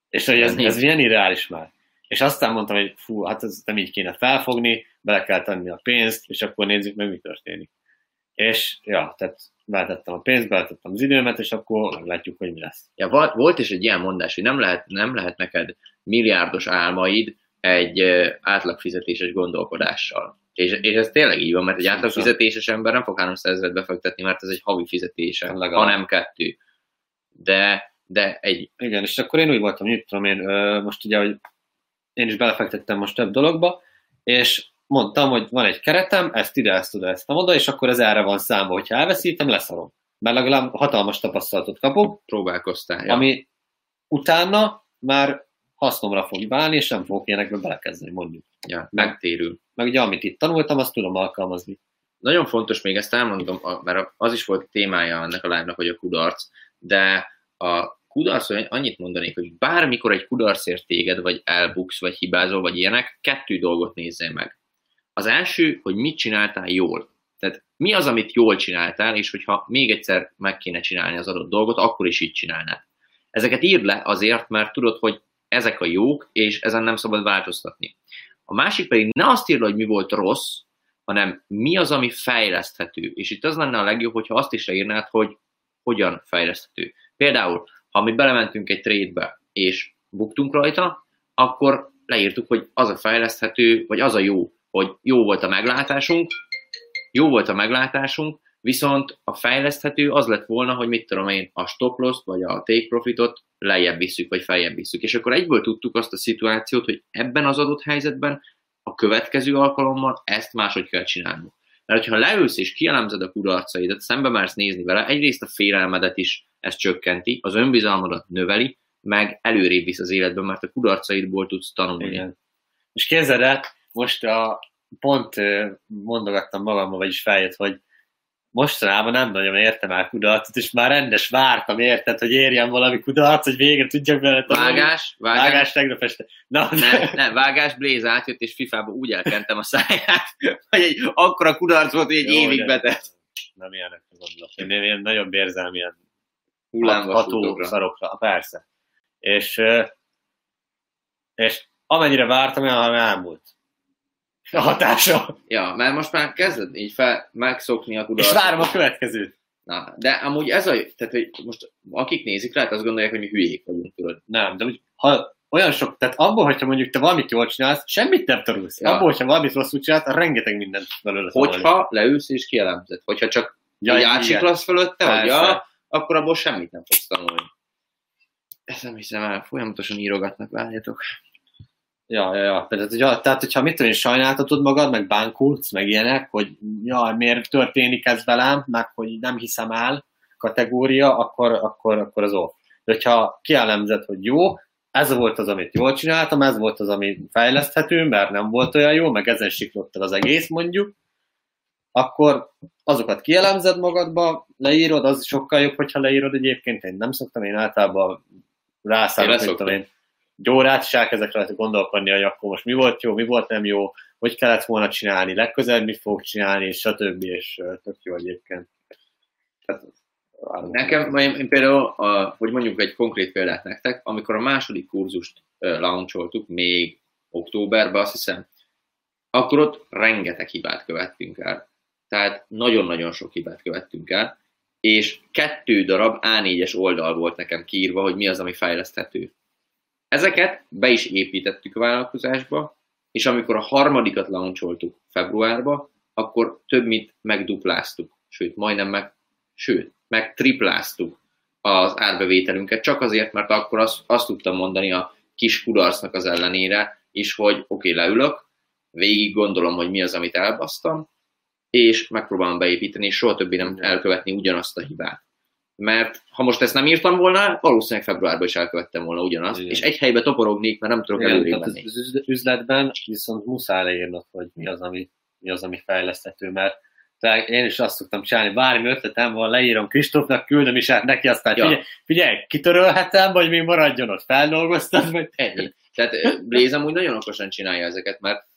És hogy ez, ez milyen irreális már. És aztán mondtam, hogy fú, hát ez nem így kéne felfogni, bele kell tenni a pénzt, és akkor nézzük meg, mi történik. És ja, tehát beletettem a pénzt, beletettem az időmet, és akkor meglátjuk, hogy mi lesz. Ja, volt is egy ilyen mondás, hogy nem lehet, nem lehet neked milliárdos álmaid, egy átlagfizetéses gondolkodással. És, és ez tényleg így van, mert egy átlagfizetéses ember nem fog 300 ezeret befektetni, mert ez egy havi fizetése, Legalább. hanem kettő. De, de egy... Igen, és akkor én úgy voltam, hogy tudom én, most ugye, hogy én is belefektettem most több dologba, és mondtam, hogy van egy keretem, ezt ide, ezt oda, ezt oda, és akkor ez erre van számba, hogyha elveszítem, leszarom. Mert legalább hatalmas tapasztalatot kapok. Próbálkoztál, ja. Ami utána már hasznomra fog válni, és nem fogok ilyenekbe belekezdeni, mondjuk. Ja, megtérül. Meg ugye, amit itt tanultam, azt tudom alkalmazni. Nagyon fontos még ezt elmondom, mert az is volt témája ennek a live hogy a kudarc, de a kudarc, annyit mondanék, hogy bármikor egy kudarcért téged, vagy elbuksz, vagy hibázol, vagy ilyenek, kettő dolgot nézzél meg. Az első, hogy mit csináltál jól. Tehát mi az, amit jól csináltál, és hogyha még egyszer meg kéne csinálni az adott dolgot, akkor is így csinálnád. Ezeket írd le azért, mert tudod, hogy ezek a jók, és ezen nem szabad változtatni. A másik pedig ne azt írd, hogy mi volt rossz, hanem mi az, ami fejleszthető. És itt az lenne a legjobb, hogyha azt is leírnád, hogy hogyan fejleszthető. Például, ha mi belementünk egy trade-be, és buktunk rajta, akkor leírtuk, hogy az a fejleszthető, vagy az a jó, hogy jó volt a meglátásunk, jó volt a meglátásunk, viszont a fejleszthető az lett volna, hogy mit tudom én, a stop loss vagy a take profitot lejjebb visszük, vagy feljebb visszük. És akkor egyből tudtuk azt a szituációt, hogy ebben az adott helyzetben a következő alkalommal ezt máshogy kell csinálnunk. Mert ha leülsz és kielemzed a kudarcaidat, szembe mersz nézni vele, egyrészt a félelmedet is ez csökkenti, az önbizalmadat növeli, meg előrébb visz az életben, mert a kudarcaidból tudsz tanulni. Igen. És képzeld el, most a, pont mondogattam magammal, vagyis feljött, hogy mostanában nem nagyon értem el kudarcot, és már rendes vártam, érted, hogy érjen valami kudarc, hogy végre tudjak vele tanulni. Vágás, vágás. Vágás tegnap este. Na, nem, nem, vágás, Blaze átjött, és FIFA-ba úgy elkentem a száját, hogy egy akkora kudarc volt, hogy egy Jó, évig betett. Nem ilyenek gondolok. Én, én, én nagyon érzem ilyen ható szarokra. Persze. És, és amennyire vártam, olyan elmúlt a hatása. Ja, mert most már kezded így fel, megszokni a kudarcot. És várom a következőt. Na, de amúgy ez a, tehát hogy most akik nézik rá, azt gondolják, hogy mi hülyék vagyunk, tudod. Nem, de úgy, ha olyan sok, tehát abból, hogyha mondjuk te valamit jól csinálsz, semmit nem tanulsz. Ja. Abból, hogyha valamit rosszul csinálsz, rengeteg mindent belőle Hogyha tanulni. leülsz és kielemzed, hogyha csak ja, így átsiklasz fölötte, hogy ja, akkor abból semmit nem fogsz tanulni. Ezt nem hiszem el, folyamatosan írogatnak, várjatok. Ja, ja, ja. Tehát, hogyha, tehát, hogyha mit tudom én, sajnáltatod magad, meg bánkulsz, meg ilyenek, hogy ja, miért történik ez velem, meg hogy nem hiszem el kategória, akkor, akkor, akkor az off. De hogyha kielemzed, hogy jó, ez volt az, amit jól csináltam, ez volt az, ami fejleszthető, mert nem volt olyan jó, meg ezen siklott el az egész mondjuk, akkor azokat kielemzed magadba, leírod, az sokkal jobb, hogyha leírod egyébként, én nem szoktam, én általában rászállok, mint én egy órát, és elkezdek rajta gondolkodni, hogy akkor most mi volt jó, mi volt nem jó, hogy kellett volna csinálni, legközelebb mit fogok csinálni, stb. és tök jó egyébként. Tehát, Nekem, én, például, a, hogy mondjuk egy konkrét példát nektek, amikor a második kurzust launcholtuk, még októberben, azt hiszem, akkor ott rengeteg hibát követtünk el. Tehát nagyon-nagyon sok hibát követtünk el, és kettő darab A4-es oldal volt nekem kiírva, hogy mi az, ami fejleszthető. Ezeket be is építettük a vállalkozásba, és amikor a harmadikat launcholtuk februárba, akkor több mint megdupláztuk, sőt, majdnem meg, sőt, meg tripláztuk az árbevételünket, csak azért, mert akkor azt, azt tudtam mondani a kis kudarcnak az ellenére is, hogy oké, okay, leülök, végig gondolom, hogy mi az, amit elbasztam, és megpróbálom beépíteni, és soha többé nem elkövetni ugyanazt a hibát mert ha most ezt nem írtam volna, valószínűleg februárban is elkövettem volna ugyanazt, Igen. és egy helybe toporognék, mert nem tudok előrébb menni. Az üzletben viszont muszáj leírnod, hogy mi az, ami, mi az, ami fejleszthető, mert tehát én is azt szoktam csinálni, bármi ötletem van, leírom Kristófnak, küldöm is át neki, aztán ja. figyelj, figyelj, kitörölhetem, vagy mi maradjon ott, feldolgoztad, vagy... Ennyi. Tehát Blaze amúgy nagyon okosan csinálja ezeket, mert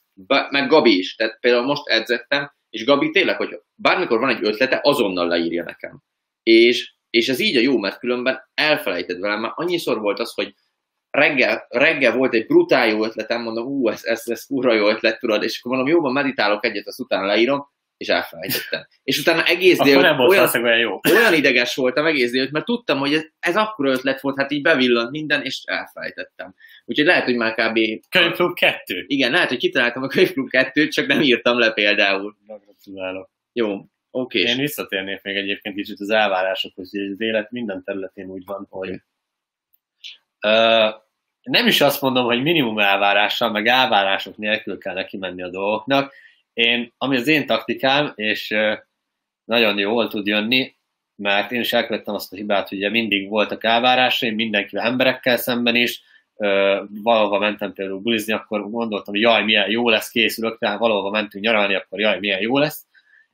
meg Gabi is, tehát például most edzettem, és Gabi tényleg, hogy bármikor van egy ötlete, azonnal leírja nekem. És és ez így a jó, mert különben elfelejted velem, mert annyiszor volt az, hogy reggel, reggel volt egy brutál jó ötletem, mondom, ú, ez, ez, ez kurva jó ötlet, tudod, és akkor mondom, jóban meditálok egyet, azt utána leírom, és elfelejtettem. És utána egész dél, nem olyan, olyan, jó. olyan ideges voltam egész dél, mert tudtam, hogy ez, ez akkor ötlet volt, hát így bevillant minden, és elfelejtettem. Úgyhogy lehet, hogy már kb. Könyvklub 2. Igen, lehet, hogy kitaláltam a könyvklub 2 csak nem írtam le például. Gratulálok. Jó, Okay. Én visszatérnék még egyébként kicsit az elvárásokhoz, hogy az élet minden területén úgy van, hogy uh, nem is azt mondom, hogy minimum elvárással, meg elvárások nélkül kell neki menni a dolgoknak. Én, ami az én taktikám, és uh, nagyon jól tud jönni, mert én is elkövettem azt a hibát, hogy ugye mindig voltak elvárásaim, mindenkivel emberekkel szemben is, uh, valahova mentem például bulizni, akkor gondoltam, hogy jaj, milyen jó lesz, készülök, tehát valahova mentünk nyaralni, akkor jaj, milyen jó lesz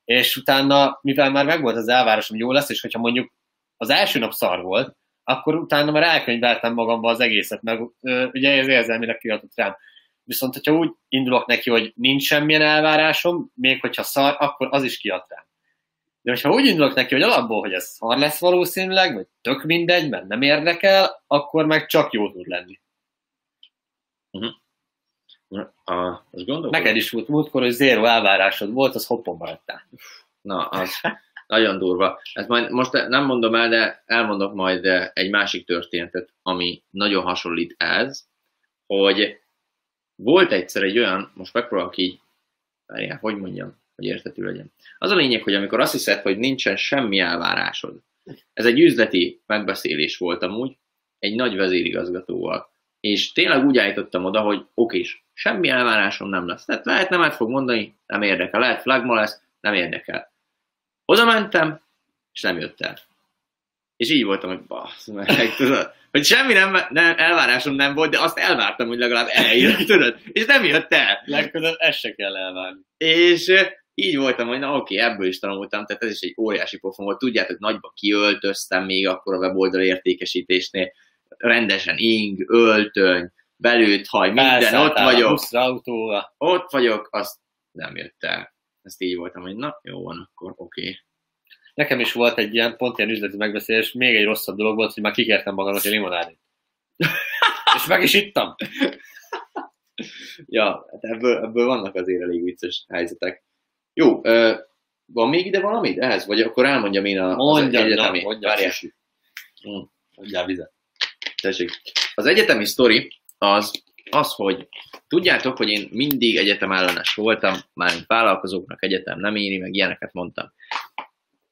és utána, mivel már megvolt az elvárásom, hogy jó lesz, és hogyha mondjuk az első nap szar volt, akkor utána már elkönyveltem magamba az egészet, meg ö, ugye ez érzelmileg kiadott rám. Viszont, hogyha úgy indulok neki, hogy nincs semmilyen elvárásom, még hogyha szar, akkor az is kiad rám. De hogyha úgy indulok neki, hogy alapból, hogy ez szar lesz valószínűleg, vagy tök mindegy, mert nem érdekel, akkor meg csak jó tud lenni. A, gondolom. Neked is volt múltkor, hogy zéro elvárásod volt, az hoppon maradtál. Na, az nagyon durva. Ezt majd most nem mondom el, de elmondok majd egy másik történetet, ami nagyon hasonlít ez, hogy volt egyszer egy olyan, most megpróbálok így, várjál, hogy mondjam, hogy értető legyen. Az a lényeg, hogy amikor azt hiszed, hogy nincsen semmi elvárásod, ez egy üzleti megbeszélés volt amúgy, egy nagy vezérigazgatóval, és tényleg úgy állítottam oda, hogy oké, semmi elvárásom nem lesz. Tehát lehet nemet fog mondani, nem érdekel, lehet flagma lesz, nem érdekel. Oda mentem, és nem jött el. És így voltam, hogy bassz, meg, tudod, hogy semmi nem, nem, elvárásom nem volt, de azt elvártam, hogy legalább eljön, tudod, és nem jött el. Legközelebb ezt se kell elvárni. És így voltam, hogy na oké, ebből is tanultam, tehát ez is egy óriási pofon volt. Tudjátok, nagyba kiöltöztem még akkor a weboldal értékesítésnél, rendesen ing, öltöny, belőtt haj, minden, ott vagyok. Buszra, autóra. Ott vagyok, azt nem jött el. Ezt így voltam, hogy na, jó van, akkor oké. Okay. Nekem is volt egy ilyen, pont ilyen üzleti megbeszélés, még egy rosszabb dolog volt, hogy már kikértem magamnak egy limonádét. És meg is ittam. ja, hát ebből, ebből vannak azért elég vicces helyzetek. Jó, uh, van még ide valamit ehhez? Vagy akkor elmondjam én a, mondjam, az egyetemi? Na, mondjam, Mm. Mondjál vizet. Tessék. Az egyetemi sztori az, az, hogy tudjátok, hogy én mindig egyetem ellenes voltam, már vállalkozóknak egyetem nem éri, meg ilyeneket mondtam.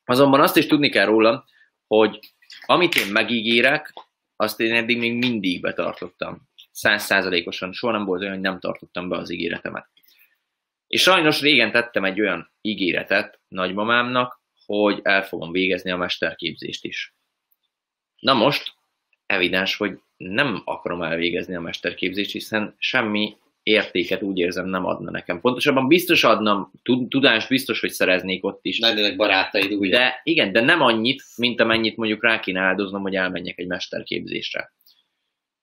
Azonban azt is tudni kell róla, hogy amit én megígérek, azt én eddig még mindig betartottam. Százszázalékosan. Soha nem volt olyan, hogy nem tartottam be az ígéretemet. És sajnos régen tettem egy olyan ígéretet nagymamámnak, hogy el fogom végezni a mesterképzést is. Na most, evidens, hogy nem akarom elvégezni a mesterképzést, hiszen semmi értéket úgy érzem nem adna nekem. Pontosabban biztos adnam, tudást biztos, hogy szereznék ott is. Lennének barátaid, úgy. De igen, de nem annyit, mint amennyit mondjuk rá kéne áldoznom, hogy elmenjek egy mesterképzésre.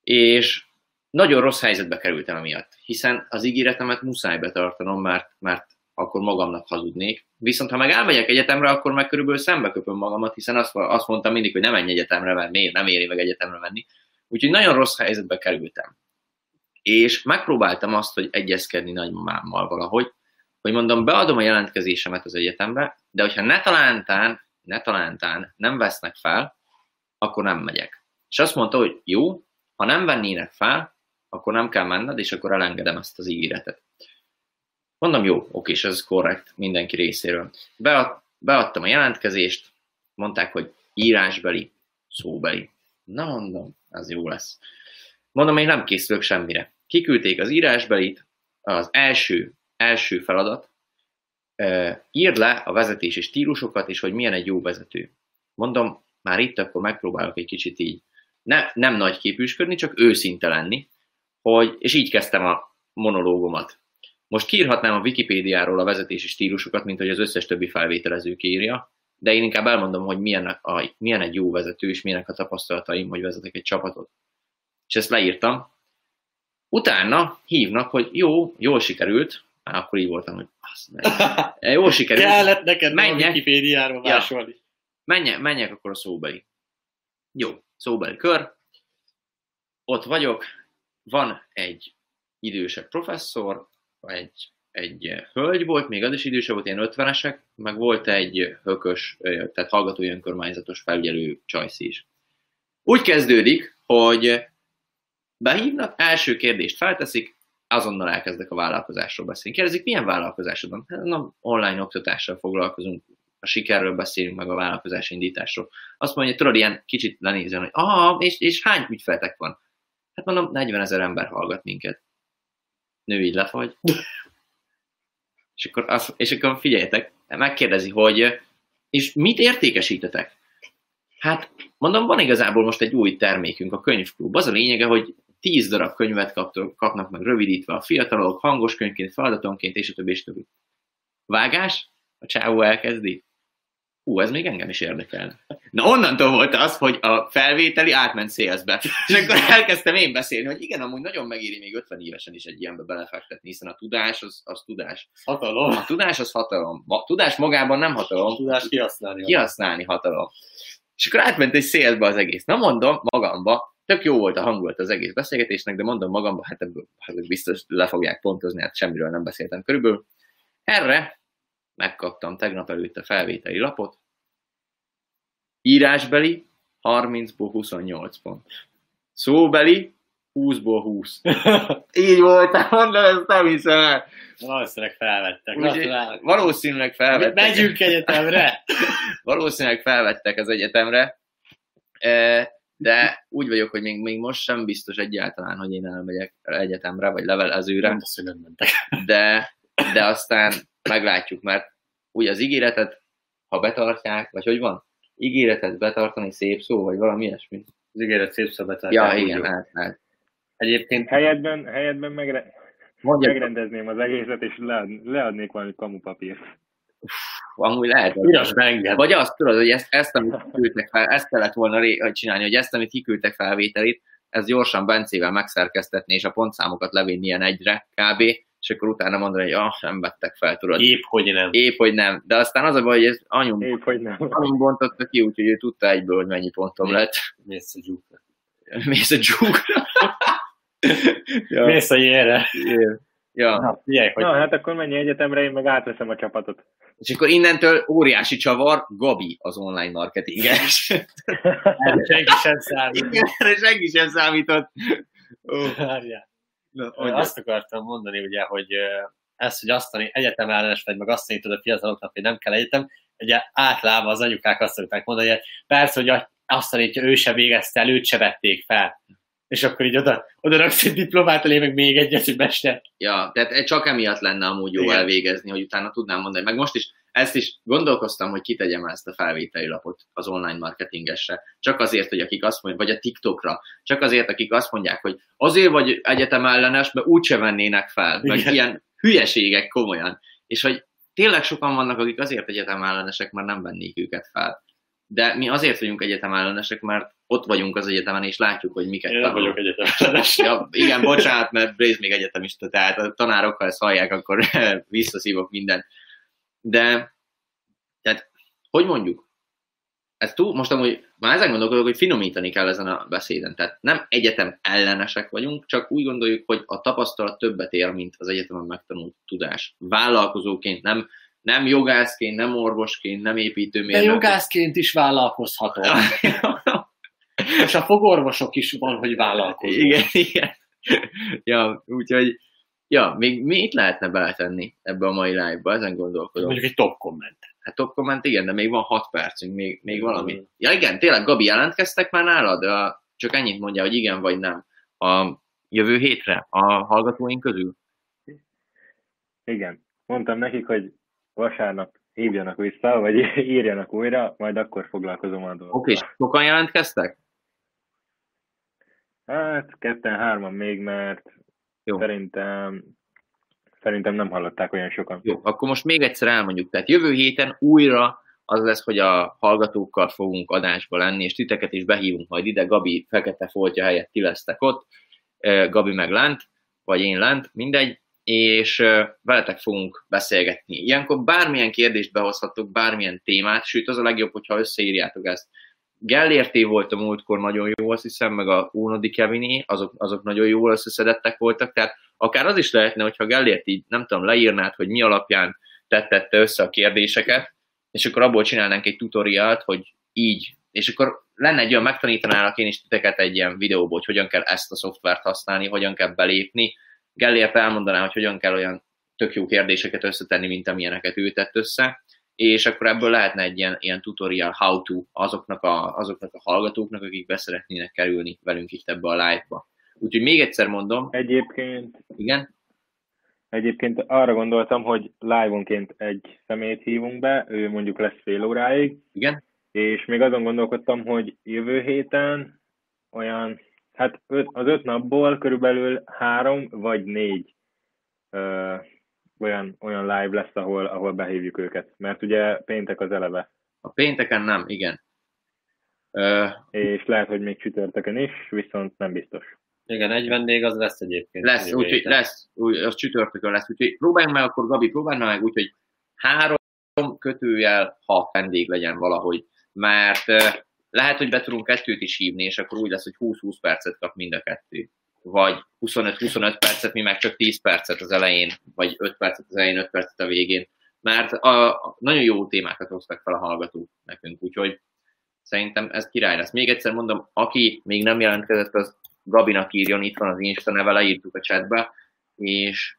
És nagyon rossz helyzetbe kerültem emiatt, hiszen az ígéretemet muszáj betartanom, mert, mert akkor magamnak hazudnék. Viszont ha meg elmegyek egyetemre, akkor meg körülbelül szembe köpöm magamat, hiszen azt, azt mondtam mindig, hogy nem menj egyetemre, mert miért nem éri meg egyetemre menni. Úgyhogy nagyon rossz helyzetbe kerültem. És megpróbáltam azt, hogy egyezkedni nagymamámmal valahogy, hogy mondom, beadom a jelentkezésemet az egyetemre, de hogyha ne talántán, ne talántán nem vesznek fel, akkor nem megyek. És azt mondta, hogy jó, ha nem vennének fel, akkor nem kell menned, és akkor elengedem ezt az ígéretet. Mondom, jó, oké, és ez korrekt mindenki részéről. Bead, beadtam a jelentkezést, mondták, hogy írásbeli, szóbeli. Na mondom, az jó lesz. Mondom, én nem készülök semmire. Kiküldték az írásbelit, az első, első feladat, írd le a vezetési stílusokat, és hogy milyen egy jó vezető. Mondom, már itt akkor megpróbálok egy kicsit így ne, nem nagy képűsködni, csak őszinte lenni, hogy, és így kezdtem a monológomat. Most kiírhatnám a Wikipédiáról a vezetési stílusokat, mint hogy az összes többi felvételező írja, de én inkább elmondom, hogy milyen, a, milyen egy jó vezető, és milyenek a tapasztalataim, hogy vezetek egy csapatot. És ezt leírtam. Utána hívnak, hogy jó, jól sikerült, már akkor így voltam, hogy azt jól sikerült. Kellett neked menjek, a Wikipédiáról másolni. Ja. Menjek, menjek akkor a szóbeli. Jó, szóbeli kör. Ott vagyok, van egy idősebb professzor, egy, egy hölgy volt, még az is idősebb volt, ilyen ötvenesek, meg volt egy hökös, tehát hallgatói önkormányzatos felügyelő csajsz is. Úgy kezdődik, hogy behívnak, első kérdést felteszik, azonnal elkezdek a vállalkozásról beszélni. Kérdezik, milyen vállalkozásod van? Hát, na, online oktatással foglalkozunk, a sikerről beszélünk, meg a vállalkozás indításról. Azt mondja, tudod, ilyen kicsit lenézem, hogy ah, és, és hány ügyfeletek van? Hát mondom, 40 ezer ember hallgat minket. Nő így lefagy. És, akkor az, és akkor figyeljetek, megkérdezi, hogy és mit értékesítetek? Hát mondom, van igazából most egy új termékünk, a könyvklub. Az a lényege, hogy 10 darab könyvet kapnak meg rövidítve a fiatalok, hangos könyvként, feladatonként, és a többi, és a többi. Vágás? A csávó elkezdi ú, ez még engem is érdekel. Na onnantól volt az, hogy a felvételi átment szélzbe. És akkor elkezdtem én beszélni, hogy igen, amúgy nagyon megéri még 50 évesen is egy ilyenbe belefektetni, hiszen a tudás az, az tudás. Hatalom. A tudás az hatalom. A tudás magában nem hatalom. A tudás kihasználni. Kihasználni hatalom. És akkor átment egy szélzbe az egész. Na mondom magamba, tök jó volt a hangulat az egész beszélgetésnek, de mondom magamban, hát ebből hát biztos le fogják pontozni, hát semmiről nem beszéltem körülbelül. Erre megkaptam tegnap előtt a felvételi lapot, írásbeli 30-ból 28 pont. Szóbeli 20-ból 20. Így volt, mondom, ezt nem hiszem el. Valószínűleg felvettek. Úgy, valószínűleg felvettek. Megyünk egyetemre! Valószínűleg felvettek az egyetemre, E, de úgy vagyok, hogy még, még most sem biztos egyáltalán, hogy én elmegyek egyetemre, vagy levelezőre, Nem azt, hogy nem mentek. de, de aztán meglátjuk, mert úgy az ígéretet, ha betartják, vagy hogy van? Ígéretet betartani szép szó, vagy valami ilyesmi. Az ígéret szép szabadság. Ja, igen, hát, hát. Egyébként Helyedben, helyedben megre, Mondja, megrendezném az egészet, és lead, leadnék valami kamupapírt. amúgy lehet. Írás be engem. Vagy azt tudod, hogy ezt, ezt amit kiküldtek fel, ezt kellett volna ré, csinálni, hogy ezt, amit kiküldtek felvételit, ez gyorsan Bencével megszerkesztetni, és a pontszámokat levinni ilyen egyre kb. És akkor utána mondani, hogy ah, nem vettek fel, tudod. Épp, hogy nem. Épp, hogy nem. De aztán az a baj, hogy ez anyum, Épp, hogy nem. anyum bontotta ki, úgyhogy ő tudta egyből, hogy mennyi pontom lett. Mész a gyúkra. Mész a dzsúkra. ja. Mész a jére. ja. Na, figyelj, hogy Na, hát akkor menj egyetemre, én meg átveszem a csapatot. És akkor innentől óriási csavar, Gabi az online marketinges. senki sem számít. Igen, senki sem számított. Ó, Várjál. Na. Azt akartam mondani, ugye, hogy ez, hogy azt tanít, egyetem ellenes vagy, meg azt tanítod a fiataloknak, hogy nem kell egyetem, ugye általában az anyukák azt szokták mondani, hogy persze, hogy azt tanítja, ő se végezte el, őt se vették fel. És akkor így oda, oda raksz egy diplomát elé, meg még egyet, hogy mester. Ja, tehát csak emiatt lenne amúgy jó Igen. elvégezni, hogy utána tudnám mondani. Meg most is ezt is gondolkoztam, hogy kitegyem ezt a felvételi lapot az online marketingesre. Csak azért, hogy akik azt mondják, vagy a TikTokra, csak azért, akik azt mondják, hogy azért vagy egyetem ellenes, mert úgyse vennének fel. Igen. ilyen hülyeségek komolyan. És hogy tényleg sokan vannak, akik azért egyetem ellenesek, mert nem vennék őket fel. De mi azért vagyunk egyetem ellenesek, mert ott vagyunk az egyetemen, és látjuk, hogy miket Én nem vagyok egyetem ellenes. Ja, igen, bocsánat, mert Blaze még egyetemista, tehát a tanárok, ha ezt hallják, akkor visszaszívok mindent. De, tehát, hogy mondjuk, ez túl, most amúgy már ezen gondolkodok, hogy finomítani kell ezen a beszéden. Tehát nem egyetem ellenesek vagyunk, csak úgy gondoljuk, hogy a tapasztalat többet ér, mint az egyetemen megtanult tudás. Vállalkozóként, nem, nem jogászként, nem orvosként, nem De építőmérnök. jogászként is vállalkozhatod. És a fogorvosok is van, hogy vállalkozó. Igen, igen. Ja, úgyhogy, ja, még mit lehetne beletenni ebbe a mai live-ba, ezen gondolkodom. Mondjuk egy top komment. Hát top comment, igen, de még van 6 percünk, még, még valami. Ja igen, tényleg, Gabi, jelentkeztek már nálad? De csak ennyit mondja, hogy igen vagy nem. A jövő hétre a hallgatóink közül? Igen. Mondtam nekik, hogy vasárnap hívjanak vissza, vagy írjanak újra, majd akkor foglalkozom a dolgokkal. Oké, és sokan jelentkeztek? Hát ketten-hárman még, mert Jó. szerintem szerintem nem hallották olyan sokan. Jó, akkor most még egyszer elmondjuk. Tehát jövő héten újra az lesz, hogy a hallgatókkal fogunk adásba lenni, és titeket is behívunk majd ide. Gabi fekete foltja helyett ti lesztek ott, Gabi meg lent, vagy én lent, mindegy, és veletek fogunk beszélgetni. Ilyenkor bármilyen kérdést behozhatok, bármilyen témát, sőt az a legjobb, hogyha összeírjátok ezt. Gellérté volt a múltkor nagyon jó, azt hiszem, meg a Unodi Keviné, azok, azok nagyon jól összeszedettek voltak, tehát akár az is lehetne, hogyha Gellért így, nem tudom, leírnád, hogy mi alapján tettette össze a kérdéseket, és akkor abból csinálnánk egy tutorialt, hogy így, és akkor lenne egy olyan, megtanítanálak én is titeket egy ilyen videóból, hogy hogyan kell ezt a szoftvert használni, hogyan kell belépni. Gellért elmondaná, hogy hogyan kell olyan tök jó kérdéseket összetenni, mint amilyeneket ő tett össze, és akkor ebből lehetne egy ilyen, ilyen tutorial how to azoknak a, azoknak a hallgatóknak, akik beszeretnének kerülni velünk itt ebbe a live-ba. Úgyhogy még egyszer mondom, Egyébként, igen, egyébként arra gondoltam, hogy live-onként egy szemét hívunk be, ő mondjuk lesz fél óráig, igen, és még azon gondolkodtam, hogy jövő héten olyan, hát öt, az öt napból körülbelül három vagy négy ö, olyan, olyan live lesz, ahol, ahol behívjuk őket. Mert ugye péntek az eleve, a pénteken nem, igen. Ö, és lehet, hogy még csütörtökön is, viszont nem biztos. Igen, egy vendég az lesz egyébként. lesz, úgyhogy lesz, úgy, az csütörtökön lesz, úgyhogy próbáljunk meg, akkor Gabi, próbálna meg úgy, hogy három kötőjel hat vendég legyen valahogy, mert lehet, hogy be tudunk kettőt is hívni, és akkor úgy lesz, hogy 20-20 percet kap mind a kettő. Vagy 25-25 percet, mi meg csak 10 percet az elején, vagy 5 percet az elején, 5 percet a végén. Mert a, a nagyon jó témákat hoztak fel a hallgatók nekünk, úgyhogy szerintem ez király lesz. Még egyszer mondom, aki még nem jelentkezett, az Gabinak írjon, itt van az Insta neve, leírtuk a chatbe, és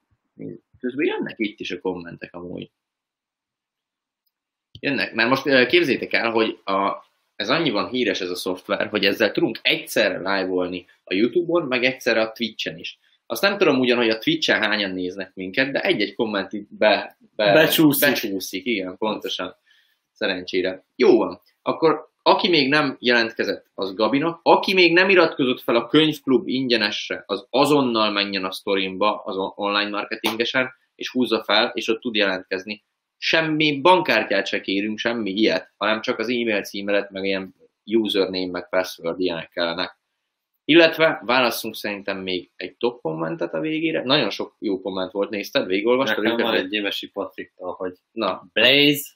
közben jönnek itt is a kommentek amúgy. Jönnek, mert most eh, képzétek el, hogy a, ez annyiban híres ez a szoftver, hogy ezzel tudunk egyszerre live-olni a Youtube-on, meg egyszerre a Twitch-en is. Azt nem tudom ugyan, hogy a Twitch-en hányan néznek minket, de egy-egy komment itt be, be, Becsúszik. becsúszik. Igen, pontosan. Szerencsére. Jó van. Akkor aki még nem jelentkezett, az Gabinak. Aki még nem iratkozott fel a könyvklub ingyenesre, az azonnal menjen a sztorimba, az online marketingesen, és húzza fel, és ott tud jelentkezni. Semmi bankkártyát se kérünk, semmi ilyet, hanem csak az e-mail címelet, meg ilyen username, meg password ilyenek kellenek. Illetve válasszunk szerintem még egy top kommentet a végére. Nagyon sok jó komment volt, nézted? Végigolvastad Nekem van egy Gyimesi Patriktól, hogy Na, Blaze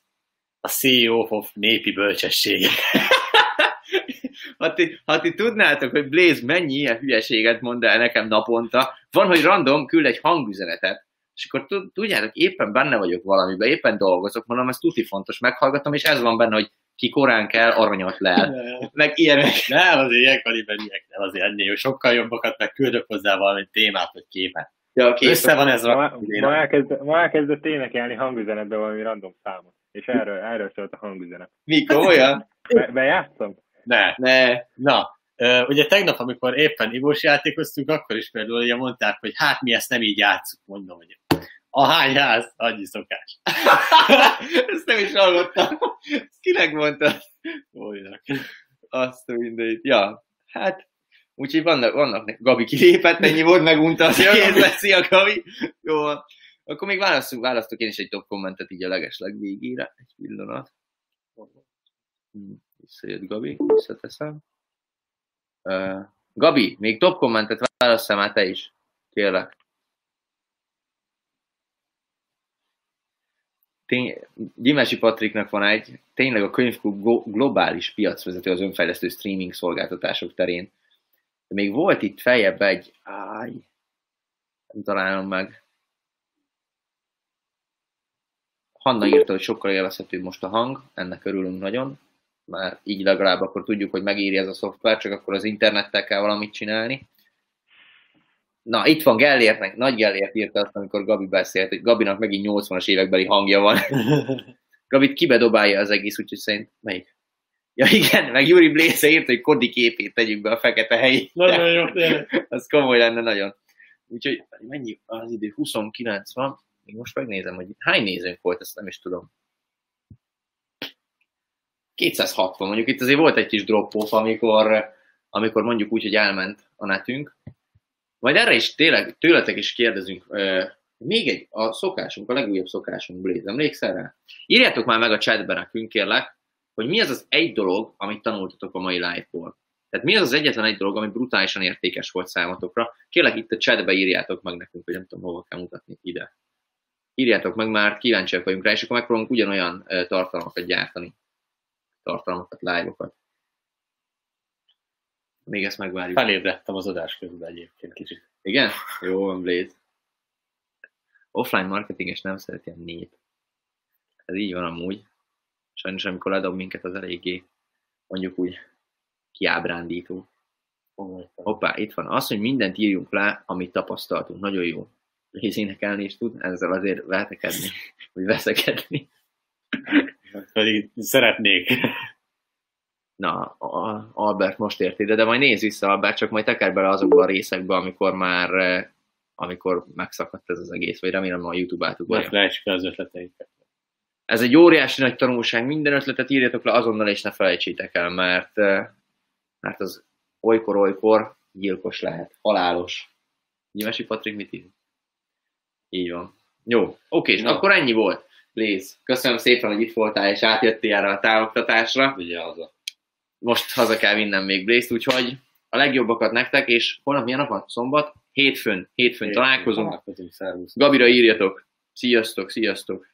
a CEO of népi bölcsességek. ha ti, ha ti tudnátok, hogy Blaze mennyi ilyen hülyeséget mond el nekem naponta, van, hogy random küld egy hangüzenetet, és akkor tud- tudjátok, éppen benne vagyok valamiben, éppen dolgozok, mondom, ez tuti fontos, meghallgatom, és ez van benne, hogy ki korán kell, aranyat lel, meg ilyenek. Nem, azért ilyen kaliberűek, nem azért ennél sokkal jobbakat, meg küldök hozzá valami témát, vagy képet. Ja, kész. Össze van ez Ma, ma, elkezd, ma elkezdett énekelni hangüzenetbe valami random számot. És erről, erről szólt a hangüzenet. Mikor olyan? Be, bejátszom? Ne. Ne. Na, ugye tegnap, amikor éppen ivós játékoztunk, akkor is például ugye mondták, hogy hát mi ezt nem így játszunk, mondom, hogy a hány ház, annyi szokás. Ezt nem is hallottam. Ezt kinek mondta? Olyan. Azt a mindegyit. Ja, hát, úgyhogy vannak, vannak Gabi kilépett, ennyi volt, megunta az kézlet, szia Gabi. Jó. Akkor még választunk, választok én is egy top kommentet így a legesleg végére. Egy pillanat. Hm, Visszajött Gabi, visszateszem. Uh, Gabi, még top kommentet válasszál már te is. Kérlek. Tény, Gyimesi Patriknak van egy, tényleg a könyvklub globális piacvezető az önfejlesztő streaming szolgáltatások terén. De még volt itt feljebb egy, áj, nem találom meg. Hanna írta, hogy sokkal élvezhetőbb most a hang, ennek örülünk nagyon, már így legalább akkor tudjuk, hogy megéri ez a szoftver, csak akkor az internettel kell valamit csinálni. Na, itt van Gellértnek, nagy Gellért írta azt, amikor Gabi beszélt, hogy Gabinak megint 80-as évekbeli hangja van. Gabit kibedobálja az egész, úgyhogy szerint melyik? Ja igen, meg Juri Blésze írt, hogy Kodi képét tegyük be a fekete helyi. Nagyon jó, tényleg. Az komoly lenne nagyon. Úgyhogy mennyi az idő? 29 van. Még most megnézem, hogy hány nézőnk volt, ezt nem is tudom. 260, mondjuk itt azért volt egy kis drop-off, amikor, amikor mondjuk úgy, hogy elment a netünk. Majd erre is tényleg tőletek is kérdezünk. Még egy, a szokásunk, a legújabb szokásunk, Blaze, emlékszel rá? Írjátok már meg a chatben nekünk, kérlek, hogy mi az az egy dolog, amit tanultatok a mai live-ból. Tehát mi az az egyetlen egy dolog, ami brutálisan értékes volt számotokra? Kérlek itt a chatbe írjátok meg nekünk, hogy nem tudom, hova kell mutatni ide. Írjátok meg már, kíváncsiak vagyunk rá, és akkor megpróbálunk ugyanolyan tartalmakat gyártani. Tartalmakat, live-okat. Még ezt megvárjuk. Felébredtem az adás közben egyébként kicsit. Igen? Jó van, Blaze. Offline marketinges nem szereti a nép. Ez így van amúgy. Sajnos, amikor ledob minket, az eléggé, mondjuk úgy, kiábrándító. Hoppá, itt van. Az, hogy mindent írjunk le, amit tapasztaltunk. Nagyon jó. Blaze énekelni is tud, ezzel azért vetekedni, vagy veszekedni. Pedig szeretnék. Na, a- Albert most ért ide, de majd nézz vissza, Albert, csak majd teker bele azokba a részekbe, amikor már eh, amikor megszakadt ez az egész, vagy remélem a YouTube Ne átugorja. felejtsük el az ötleteiket. Ez egy óriási nagy tanulság, minden ötletet írjatok le azonnal, és ne felejtsétek el, mert, eh, mert az olykor-olykor gyilkos lehet, halálos. Gyimesi Patrik mit ír? Így van. Jó, oké, és Na. akkor ennyi volt. Blaze, köszönöm szépen, hogy itt voltál, és átjöttél erre a távoktatásra Ugye az a... most haza kell vinnem még Blaze-t, úgyhogy a legjobbakat nektek, és holnap milyen nap van? Szombat? Hétfőn. Hétfőn találkozunk. Találkozunk, szervusz. Gabira írjatok. Sziasztok, sziasztok.